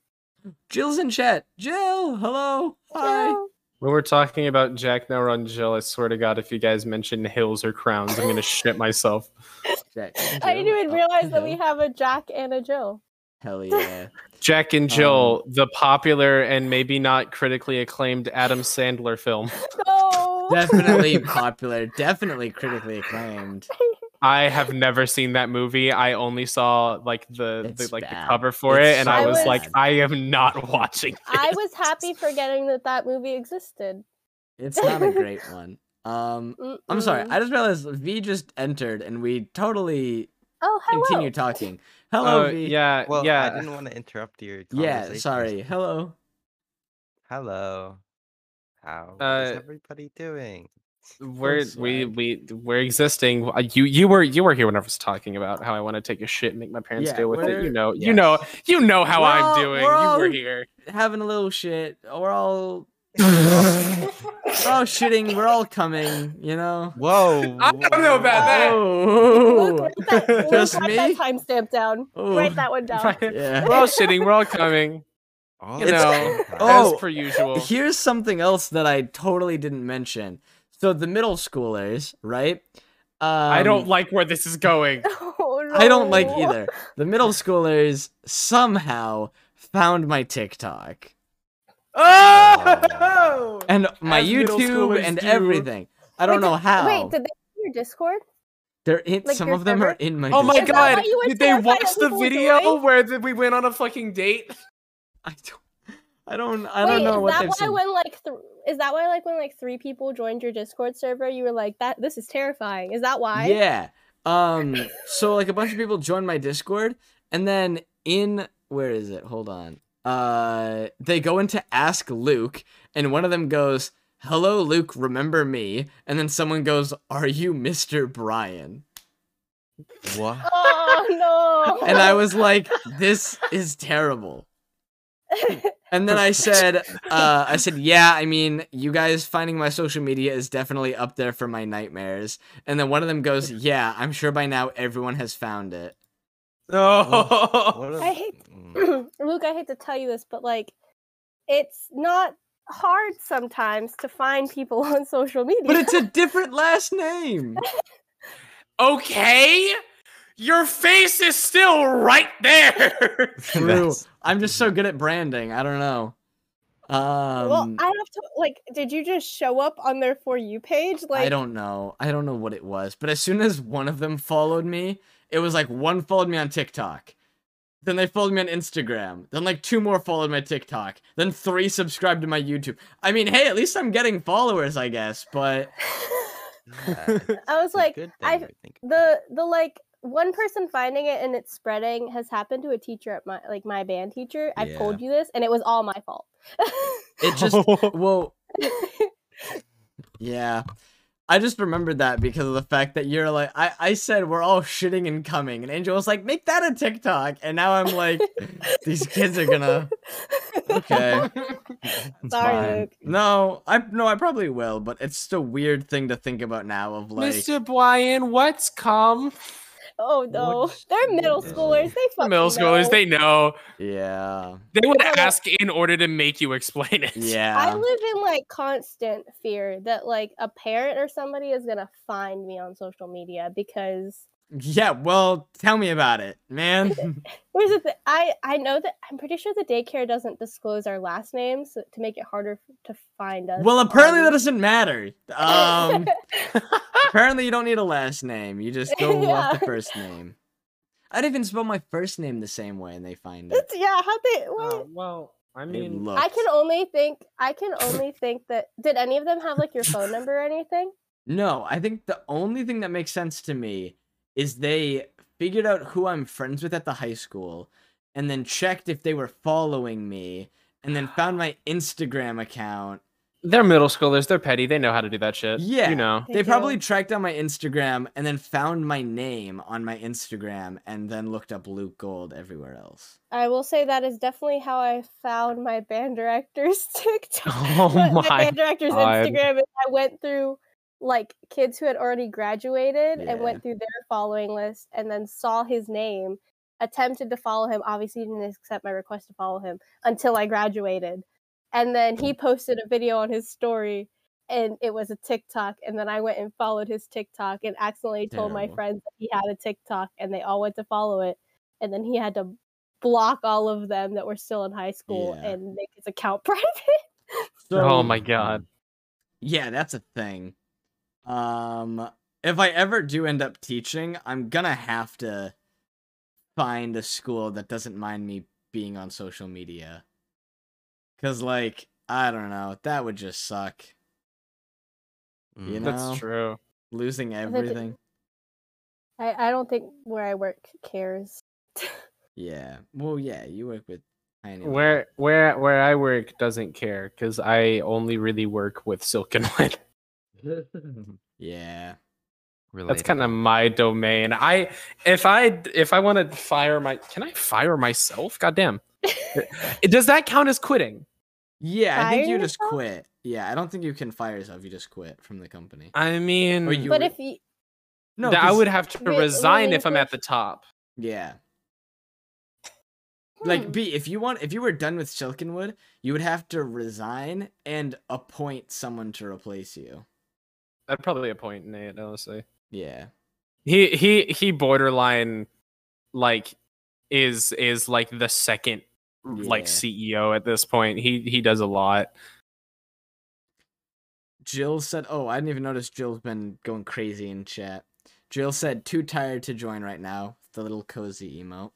Jill's in chat. Jill, hello. Hi. Jill, when we're talking about Jack now on Jill, I swear to God, if you guys mention hills or crowns, I'm gonna shit myself. Jack. I didn't even realize that we have a Jack and a Jill. Hell yeah. Jack and Jill, the popular and maybe not critically acclaimed Adam Sandler film. No. definitely popular. Definitely critically acclaimed. I have never seen that movie. I only saw like the, the like bad. the cover for It's it, and so I was bad. like, I am not watching. I was happy forgetting that that movie existed. It's not a great one. Um, I'm sorry. I just realized V just entered and we totally Oh, hello. continue talking. Hello, Oh, V. yeah, Well, yeah. I didn't want to interrupt your Yeah, sorry. Hello. Hello. How is Uh, everybody doing? we're we we we're existing. Uh, You you were you were here when I was talking about how I want to take a shit and make my parents Yeah, deal with it. You know, you know, you know how We're I'm all- doing. we're you were here. Having a little shit. We're all we're all shitting. We're all coming. You know. Whoa! I don't know about that. Oh. Luke, that, Luke, Just me? that timestamp down. Oh. Write that one down. Yeah. We're all shitting. We're all coming. All You know. Oh, as per usual. Here's something else that I totally didn't mention. So the middle schoolers, right? Um, I don't like where this is going. Oh, no. I don't like either. The middle schoolers somehow found my TikTok Oh! and my As YouTube and do. everything. I don't Wait, know how. Wait, did they see your Discord? They're in, like some of them are in my. Oh my Discord. god! why you were Did they watch the video where th- we went on a fucking date? I don't. I don't. I Wait, don't know is what that they've why seen. when like th- is that why like when like three people joined your Discord server, you were like that? This is terrifying. Is that why? Yeah. Um. So like a bunch of people joined my Discord, and then in where is it? Hold on. Uh, they go into Ask Luke, and one of them goes, "Hello, Luke. Remember me?" And then someone goes, "Are you Mr. Bryan?" What? Oh no! and I was like, "This is terrible." And then I said, uh, "I said, yeah. I mean, you guys finding my social media is definitely up there for my nightmares." And then one of them goes, "Yeah, I'm sure by now everyone has found it." Oh, What a- I hate-. Luke, I hate to tell you this, but like, it's not hard sometimes to find people on social media. But it's a different last name. okay. Your face is still right there. True. I'm just so good at branding. I don't know. Um, well, I have to like. Did you just show up on their for you page? Like, I don't know. I don't know what it was, but as soon as one of them followed me, it was like one followed me on TikTok. Then they followed me on Instagram. Then like two more followed my TikTok. Then three subscribed to my YouTube. I mean, hey, at least I'm getting followers, I guess. But Yeah, I was like, good I- thing, the the like one person finding it and it's spreading has happened to a teacher at my like my band teacher. I've Yeah. told you this, and it was all my fault. it just well, yeah. I just remembered that because of the fact that you're like, I, I said we're all shitting and coming, and Angel was like, make that a TikTok, and now I'm like, these kids are gonna. Okay. It's Sorry, fine. Luke. No, I no, I probably will, but it's just a weird thing to think about now. Of like, Mr. Bryan, what's come? Oh no, What they're middle schoolers. They fucking middle schoolers, know. they know. yeah, They would no. ask in order to make you explain it. Yeah. I live in like constant fear that like a parent or somebody is gonna find me on social media because yeah. Well, tell me about it, man. here's the thing. I I know that I'm pretty sure the daycare doesn't disclose our last names to make it harder to find us. well, apparently that doesn't matter. Um, apparently you don't need a last name. You just go off the first name. I didn't even spell my first name the same way, and they find it. It's, yeah, how they what? Oh, well, I mean. I can only think I can only think that did any of them have like your phone number or anything? No, I think the only thing that makes sense to me is they figured out who I'm friends with at the high school and then checked if they were following me and then found my Instagram account. they're middle schoolers. They're petty. They know how to do that shit. Yeah. You know. They They, probably do. tracked down my Instagram and then found my name on my Instagram and then looked up Looke Gold everywhere else. I will say that is definitely how I found my band director's TikTok. Oh my, my band director's God. Instagram. And I went through like kids who had already graduated and went through their following list and then saw his name, attempted to follow him. Obviously, didn't accept my request to follow him until I graduated. And then he mm. posted a video on his story and it was a TikTok. And then I went and followed his TikTok and accidentally told my friends that he had a TikTok and they all went to follow it. And then he had to block all of them that were still in high school Yeah. and make his account private. oh my god. Yeah, that's a thing. Um, if I ever do end up teaching, I'm gonna have to find a school that doesn't mind me being on social media. Cause like, I don't know, that would just suck. You Mm. know? That's true. Losing everything. I, I don't think where I work cares. Yeah. Well, yeah, you work with tiny. Where where where I work doesn't care because I only really work with Silk and Wit. Yeah. That's kind of my domain. I if I if I want to fire my can I fire myself? God damn. Does that count as quitting? Yeah, I think Fire you just quit. Yeah, I don't think you can fire yourself. You just quit from the company. I mean, Or you but would- if you No, that I 'cause- would have to Re- resign if I'm at the top. Yeah. Like Hmm. B, if you want, if you were done with Silkenwood, you would have to resign and appoint someone to replace you. I'd probably appoint Nate, honestly. Yeah. He he he borderline like is is like the second like CEO at this point. He he does a lot. Jill said, "Oh, I didn't even notice Jill's been going crazy in chat." Jill said, "Too tired to join right now." The little cozy emote.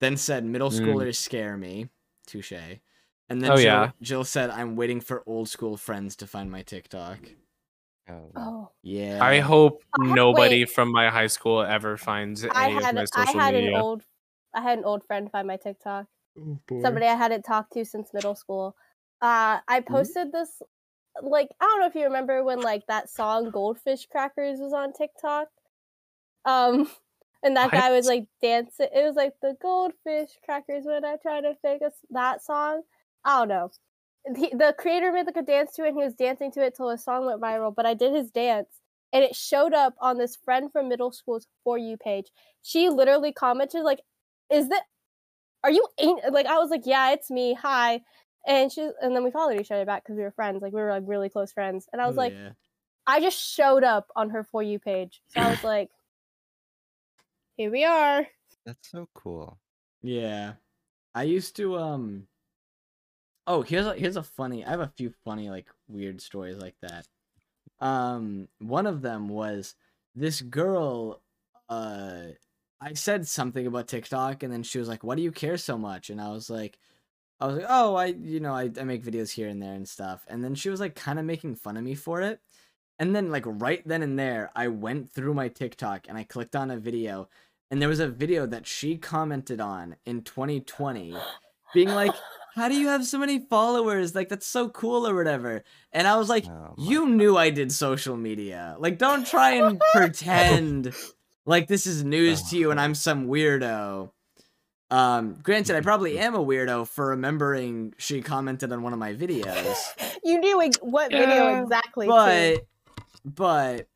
Then said, "Middle Mm. schoolers scare me." Touche. And then Oh, Jill, yeah. Jill said, "I'm waiting for old school friends to find my TikTok." Oh, oh, Yeah. I hope I nobody wait. from my high school ever finds any I of had my I had media. an old I had an old friend find my TikTok. Somebody I hadn't talked to since middle school. Uh, I posted this like I don't know if you remember when like that song Goldfish Crackers was on TikTok. Um, And that What? guy was like dancing. It was like the goldfish crackers when I try to fake us that song. I don't know. The, the creator made like a dance to it and he was dancing to it till his song went viral. But I did his dance and it showed up on this friend from middle school's For You page. She literally commented, like, is that, are you, ain't, like, I was like, yeah, it's me. Hi. And she, and then we followed each other back because we were friends. Like, we were like really close friends. And I was Oh, like, yeah. I just showed up on her For You page. So I was like, here we are. That's so cool. Yeah. I used to um Oh, here's a here's a funny I have a few funny like weird stories like that. Um one of them was this girl uh I said something about TikTok and then she was like, "Why do you care so much?" And I was like I was like, "Oh, I you know, I I make videos here and there and stuff." And then she was like kind of making fun of me for it. And then like right then and there, I went through my TikTok and I clicked on a video and there was a video that she commented on in 2020 being like how do you have so many followers? Like that's so cool or whatever. And i was like Oh my you knew i did social media. Like don't try and pretend like this is news to you and i'm some weirdo. Um granted i probably am a weirdo for remembering she commented on one of my videos. You knew ex- what video Yeah, exactly. too. but but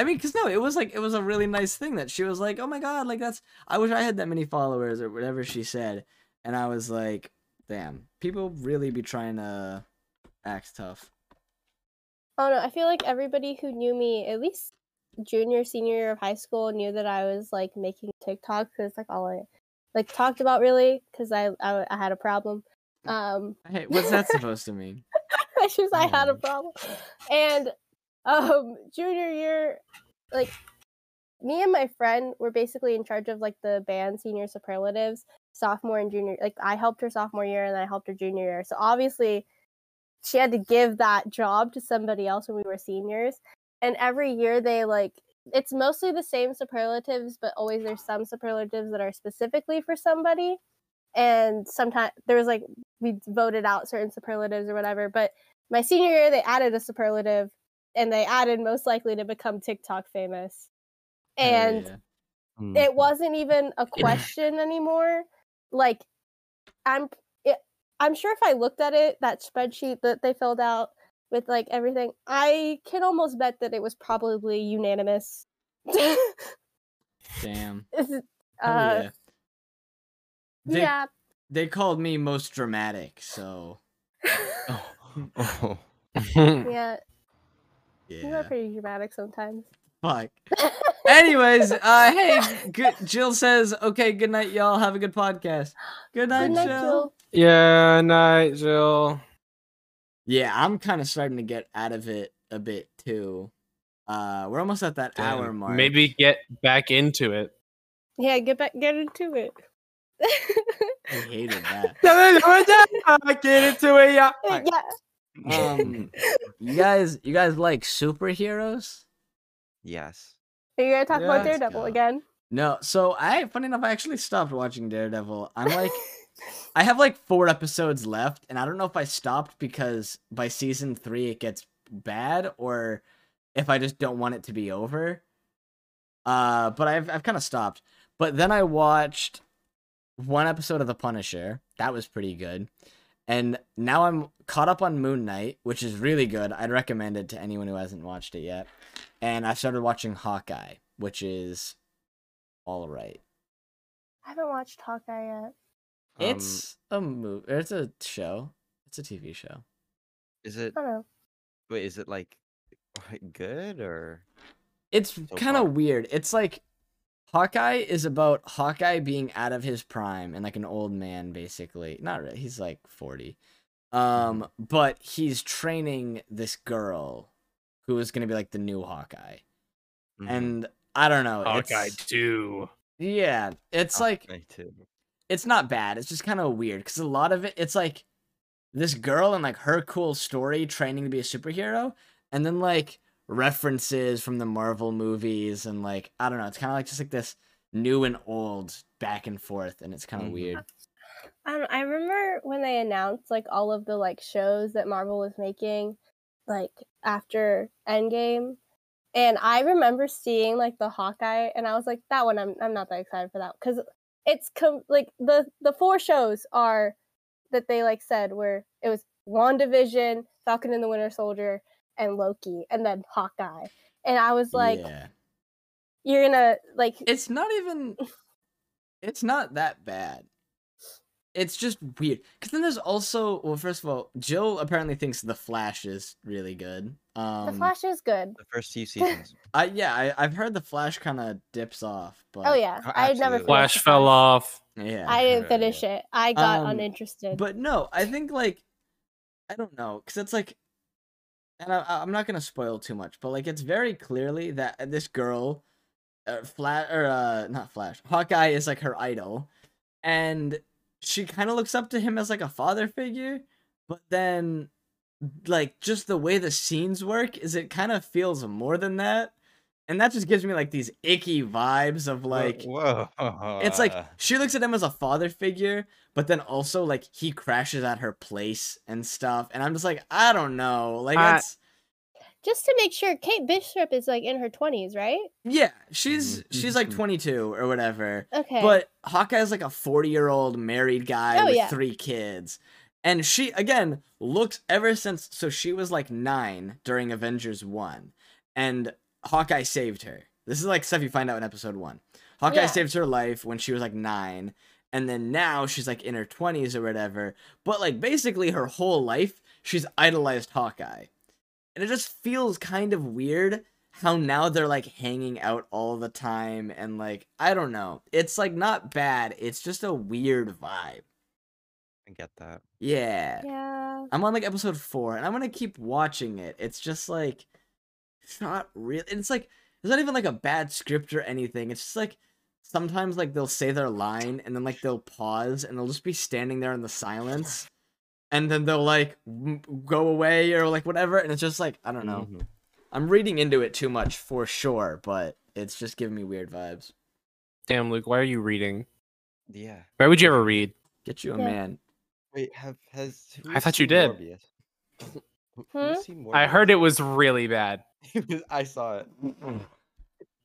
I mean, cause no, it was like it was a really nice thing that she was like, "Oh my god, like that's I wish I had that many followers or whatever she said," and I was like, "Damn, people really be trying to act tough." Oh no, I feel like everybody who knew me, at least junior, senior year of high school, knew that I was like making TikTok because like all I like talked about really because I, I I had a problem. Um, Hey, what's that supposed to mean? I just I had a Oh. problem, and um junior year, like me and my friend were basically in charge of like the band senior superlatives sophomore and junior like i helped her sophomore year and i helped her junior year. So obviously she had to give that job to somebody else when we were seniors. And every year they like it's mostly the same superlatives but always there's some superlatives that are specifically for somebody. And sometimes there was like we voted out certain superlatives or whatever but my senior year they added a superlative and they added most likely to become tiktok famous. And yeah. Mm. it wasn't even a question anymore like i'm it, i'm sure if i looked at it that spreadsheet that they filled out with like everything i can almost bet that it was probably unanimous damn. Is it- uh, yeah. They yeah they called me most dramatic, so Oh. yeah you are pretty dramatic sometimes Fuck. Anyways, uh, hey, good, Jill says, "Okay, good night, y'all. Have a good podcast. Good night, good night Jill." Jill. yeah, night, Jill. Yeah, I'm kind of starting to get out of it a bit too. Uh, we're almost at that hour mark. Maybe get back into it. yeah get back get into it I hated that. Get into it, yeah. yeah Um, you guys, you guys like superheroes? Yes. are you gonna talk about Yeah. Let's daredevil go. again No. So I, funny enough, I actually stopped watching Daredevil. I'm like, I have like four episodes left, and I don't know if I stopped because by season three it gets bad, or if I just don't want it to be over. Uh, but I've I've kind of stopped. But then I watched one episode of The Punisher. That was pretty good. And now I'm caught up on Moon Knight, which is really good. I'd recommend it to anyone who hasn't watched it yet. And I started watching Hawkeye, which is all right. i haven't watched hawkeye yet Um, It's a movie. It's a show. It's a TV show. Is it? i don't know Wait, is it like good or? It's So kind of weird. It's like Hawkeye is about Hawkeye being out of his prime and like an old man, basically. Not really. He's like forty. Um, but he's training this girl who is gonna be like the new Hawkeye. Mhm. And I don't know. Hawkeye it's- two. Yeah, it's like Hawkeye too. it's not bad. It's just kind of weird because a lot of it, it's like this girl and like her cool story training to be a superhero, and then like references from the Marvel movies and like I don't know. It's kind of like just like this new and old back and forth, and it's kind of Mhm. weird. I don't, I remember when they announced like all of the like shows that Marvel was making, like after Endgame, And I remember seeing like the Hawkeye, and I was like, that one, I'm I'm not that excited for that because it's com- like the the four shows are that they like said where it was WandaVision, Falcon and the Winter Soldier, and Loki, and then Hawkeye. And I was like, yeah. you're gonna like It's not even. It's not that bad. It's just weird. Because then there's also well, first of all, Jill apparently thinks the Flash is really good. Um, the Flash is good. The first two seasons. I yeah, I, I've heard the Flash kind of dips off, but Oh yeah, Oh, I had never Flash fell off. yeah. I didn't Yeah, finish it. I got Um, uninterested. But no, I think like I don't know, because it's like, and I, I'm not gonna spoil too much, but like it's very clearly that this girl, uh, Flash or uh, not Flash, Hawkeye is like her idol, and she kind of looks up to him as like a father figure, but then like just the way the scenes work is it kind of feels more than that. And that just gives me like these icky vibes of like whoa. it's like she looks at him as a father figure, but then also like he crashes at her place and stuff, and I'm just like, I don't know, like I- that's Just to make sure, Kate Bishop is like in her twenties, right? yeah, she's Mhm, she's like mhm. 22 or whatever, Okay. but Hawkeye's like a 40 year old married guy Oh, with yeah. three kids, and she again looks ever since so she was like nine during Avengers one, and Hawkeye saved her. This is like stuff you find out in episode one. Hawkeye Yeah. saves her life when she was like nine, and then now she's like in her twenties or whatever. But like basically her whole life, she's idolized Hawkeye, and it just feels kind of weird how now they're like hanging out all the time and like I don't know. It's like not bad. It's just a weird vibe. I get that. Yeah. yeah. I'm on like episode four, and I'm gonna keep watching it. It's just like, it's not real. It's like it's not even like a bad script or anything. It's just like sometimes like they'll say their line, and then like they'll pause, and they'll just be standing there in the silence, and then they'll like m- go away or like whatever, and it's just like I don't know. Mhm. I'm reading into it too much for sure, but it's just giving me weird vibes. Damn, Luke, why are you reading? Yeah. Why would you ever read? Get you a Yeah. man. Wait, have has I thought you did. Morbius? Who- Hmm? I heard it was really bad. I saw it.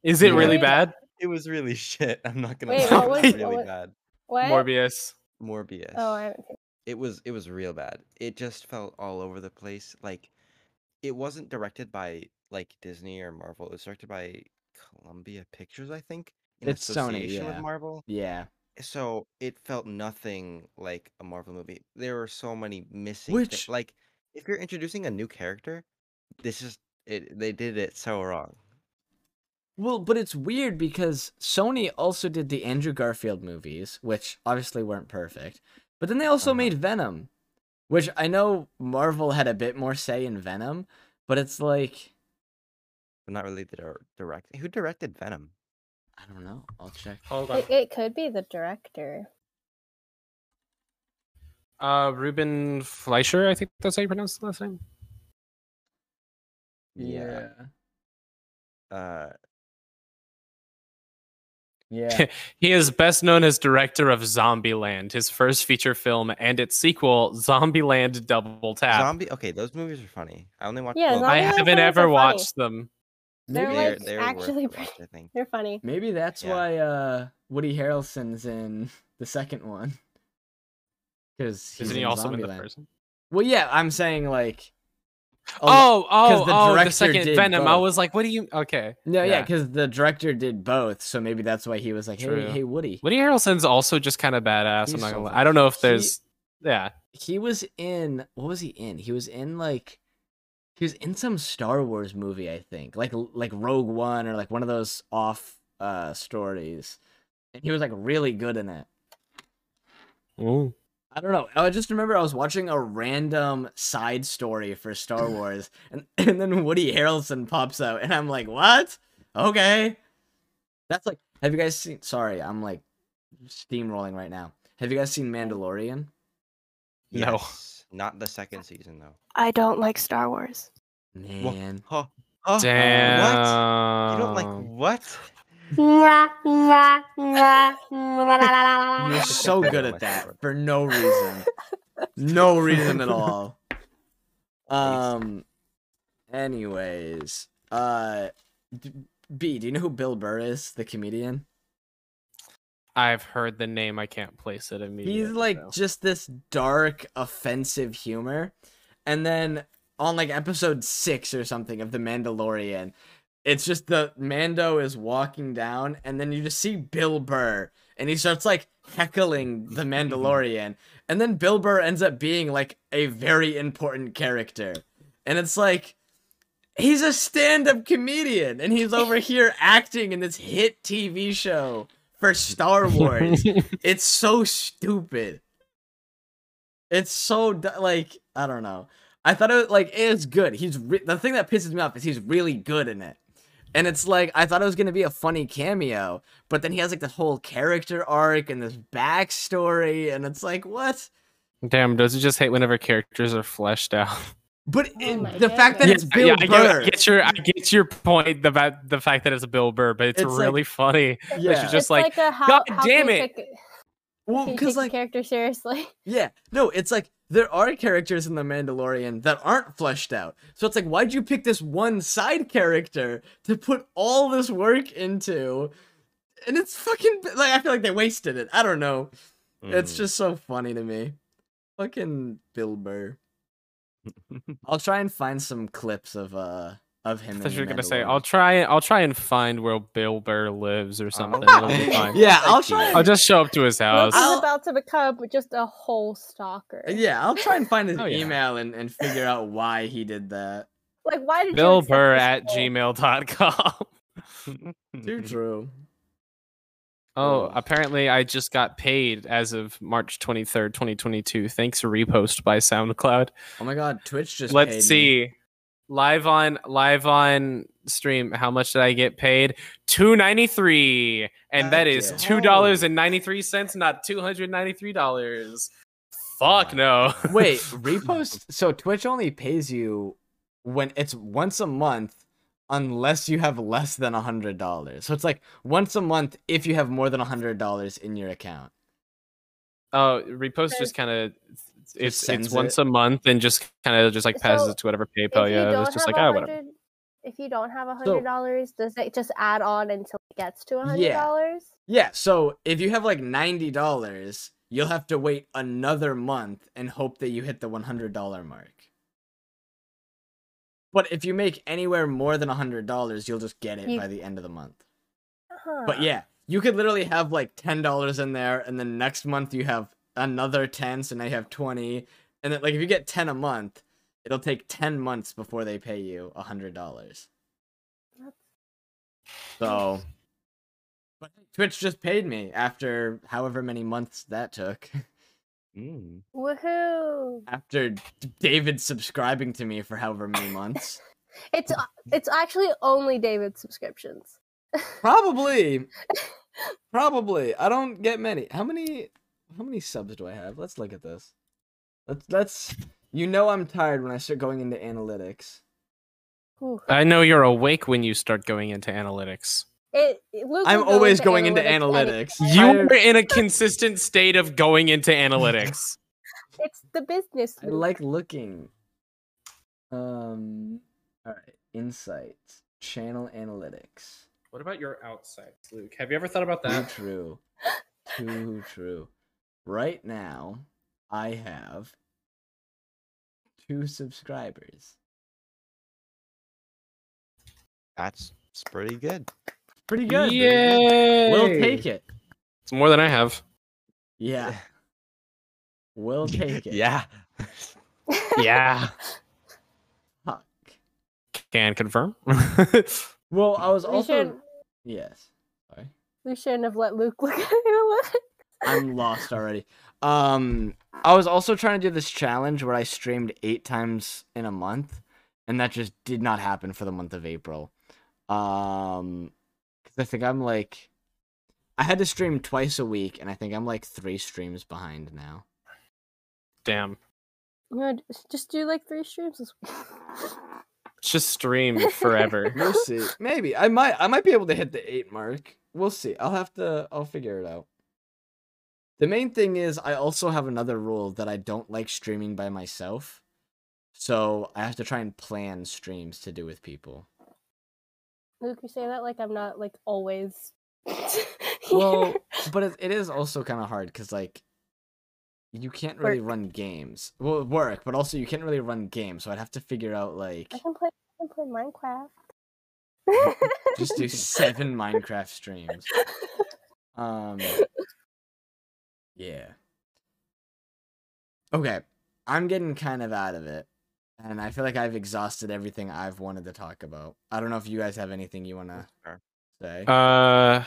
Is it Yeah. really bad? It was really shit. I'm not gonna Wait, lie. what it was- was what really bad. What? Morbius. Morbius. Oh, I haven't seen. It was it was real bad. It just felt all over the place. Like it wasn't directed by like Disney or Marvel. It was directed by Columbia Pictures, I think. In It's Sony, yeah. with Marvel. Yeah. So it felt nothing like a Marvel movie. There were so many missing. Which- thi- like if you're introducing a new character, this is it. They did it so wrong. Well, but it's weird because Sony also did the Andrew Garfield movies, which obviously weren't perfect. But then they also Uh-huh. made Venom, which I know Marvel had a bit more say in Venom, but it's like But not really the dir- direct. Who directed Venom? I don't know. I'll check. Hold on. It, it could be the director. Uh, Ruben Fleischer, I think that's how you pronounce the last name. Yeah. Uh, Yeah. He is best known as director of Zombieland, his first feature film, and its sequel, Zombieland Double Tap. zombie. Okay, those movies are funny. I only watched. Yeah, I haven't films are ever funny. watched them. They're, maybe, they're, like, they're actually worth the watch, I think. They're funny. maybe that's Yeah. why uh Woody Harrelson's in the second one. Because Isn't he also in the first one? Well, yeah, I'm saying like. Oh, oh, the oh, the second Venom. I was like, what do you? Okay. No, yeah, Yeah. because the director did both, so maybe that's why he was like, "Hey, True. hey, Woody." Woody Harrelson's also just kind of badass. He's I'm not gonna lie. I don't know if He- there's. Yeah. He was in what was he in? He was in like he was in some Star Wars movie, I think, like like Rogue One or like one of those off uh stories, and he was like really good in it. Ooh. I don't know. I just remember I was watching a random side story for Star Wars, and and then Woody Harrelson pops out, and I'm like, what? Okay, that's like. Have you guys seen? Sorry, I'm like steamrolling right now. Have you guys seen Mandalorian? No. Yes, Not the second season though. I don't like Star Wars. Man, Huh? Huh? Damn. What? You don't like what? You're so good at that for no reason, no reason at all. Um. Anyways, uh, B, do you know who Bill Burr is, the comedian? I've heard the name. I can't place it immediately. He's like though. just this dark, offensive humor. And then on like episode six or something of The Mandalorian, it's just the Mando is walking down, and then you just see Bill Burr, and he starts like heckling the Mandalorian. And then Bill Burr ends up being like a very important character. And it's like, he's a stand up comedian, and he's over here acting in this hit TV show for Star Wars. it's so stupid. It's so like I don't know. I thought it was like it is good. He's re- the thing that pisses me off is he's really good in it, and it's like I thought it was gonna be a funny cameo, but then he has like this whole character arc and this backstory, and it's like what? Damn, does he just hate whenever characters are fleshed out? But Oh it- my the fact that goodness. it's Bill yeah, I Burr, get, I get your I get your point about the fact that it's a Bill Burr, but it's, It's like- really funny. yeah. just it's like, a how, "God how can damn you it." take- well, because like character seriously. Yeah, no, it's like there are characters in The Mandalorian that aren't fleshed out. So it's like, why'd you pick this one side character to put all this work into? And it's fucking like I feel like they wasted it. I don't know. It's Mm. just so funny to me. Fucking Bill Burr. I'll try and find some clips of uh of him. I in thought you were gonna say I'll try I'll try and find where Bill Burr lives or something. Oh. It'll be fine. Yeah, I'll Thank you. try. I'll just show up to his house. Luke is I'll- about to become just a whole stalker. Uh, yeah, I'll try and find his Oh, yeah. email and, and figure out why he did that. Like, why did Bill you accept Burr this at role? gmail.com. Too true. Oh, apparently I just got paid as of March 23rd, 2022. Thanks repost by SoundCloud. Oh my god, Twitch just Let's paid me. See. Live on live on stream, how much did I get paid? 293. And that is $2.93, not $293. Fuck no. Wait, repost. So Twitch only pays you when it's once a month, unless you have less than a hundred dollars. So it's like once a month if you have more than a hundred dollars in your account. Oh, repost just kind of it's sends it's once it? a month and just kind of just like passes So, it to whatever PayPal. Yeah, it's just like a oh whatever. if you don't have a hundred dollars, does it just add on until it gets to a hundred Yeah. dollars? Yeah. So if you have like ninety dollars, you'll have to wait another month and hope that you hit the one hundred dollar mark. But if you make anywhere more than a hundred dollars, you'll just get it You- by the end of the month. Huh. But uh-huh. yeah, you could literally have like ten dollars in there, and then next month you have another ten, so now you have twenty. And then like if you get ten a month, it'll take ten months before they pay you a hundred dollars. So, but Twitch just paid me after however many months that took. Mm. Woohoo! after David subscribing to me for however many months. It's uh, it's actually only David's subscriptions. Probably. Probably. I don't get many. How many how many subs do I have? Let's look at this. Let's let's you know I'm tired when I start going into analytics. Whew. I know you're awake when you start going into analytics. It, it- Luke I'm will go always going into any- analytics. You are in a consistent state of going into analytics. It's the business. I like looking. Um all right, insights, channel analytics. What about your outsides, Luke? Have you ever thought about Too that? true. Too true. Right now, I have two subscribers. That's it's pretty good. Pretty good. dude. Yay! We'll take it. It's more than I have. Yeah. We'll take it. Yeah. Yeah. Fuck. Can confirm. Well, I was we also should yes. Sorry. we shouldn't have let Luke look at analytics. I'm lost already. Um, I was also trying to do this challenge where I streamed eight times in a month, and that just did not happen for the month of April. Um, because I think I'm like, I had to stream twice a week, and I think I'm like three streams behind now. Damn. You know, just- just do like three streams this week. Just stream forever. We'll see. Maybe I might. I might be able to hit the eight mark. We'll see. I'll have to. I'll figure it out. The main thing is, I also have another rule that I don't like streaming by myself. So I have to try and plan streams to do with people. Luke, you say that like I'm not like always. Well, but it, it is also kind of hard because like you can't really run games. Well, work, but also you can't really run games. So I'd have to figure out like I can play. I can play Minecraft. just do seven Minecraft streams. Um. Yeah. Okay, I'm getting kind of out of it, and I feel like I've exhausted everything I've wanted to talk about. I don't know if you guys have anything you want to say. Uh,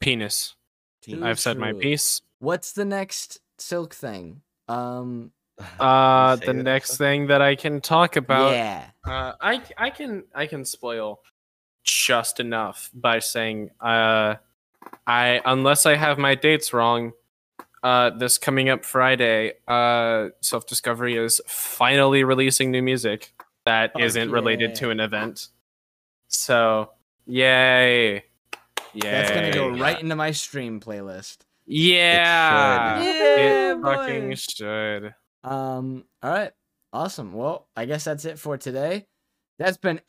penis. Team- Ooh, I've said my piece. What's the next silk thing? Um. Uh, the next stuff? thing that I can talk about. yeah. Uh, I I can I can spoil just enough by saying uh, I unless I have my dates wrong. Uh, this coming up Friday, uh, Self Discovery is finally releasing new music that Oh, not related to an event. So, yay! Yay! That's gonna go right into my stream playlist. Yeah, Yeah, it boy. fucking should. Um. All right. Awesome. Well, I guess that's it for today. That's been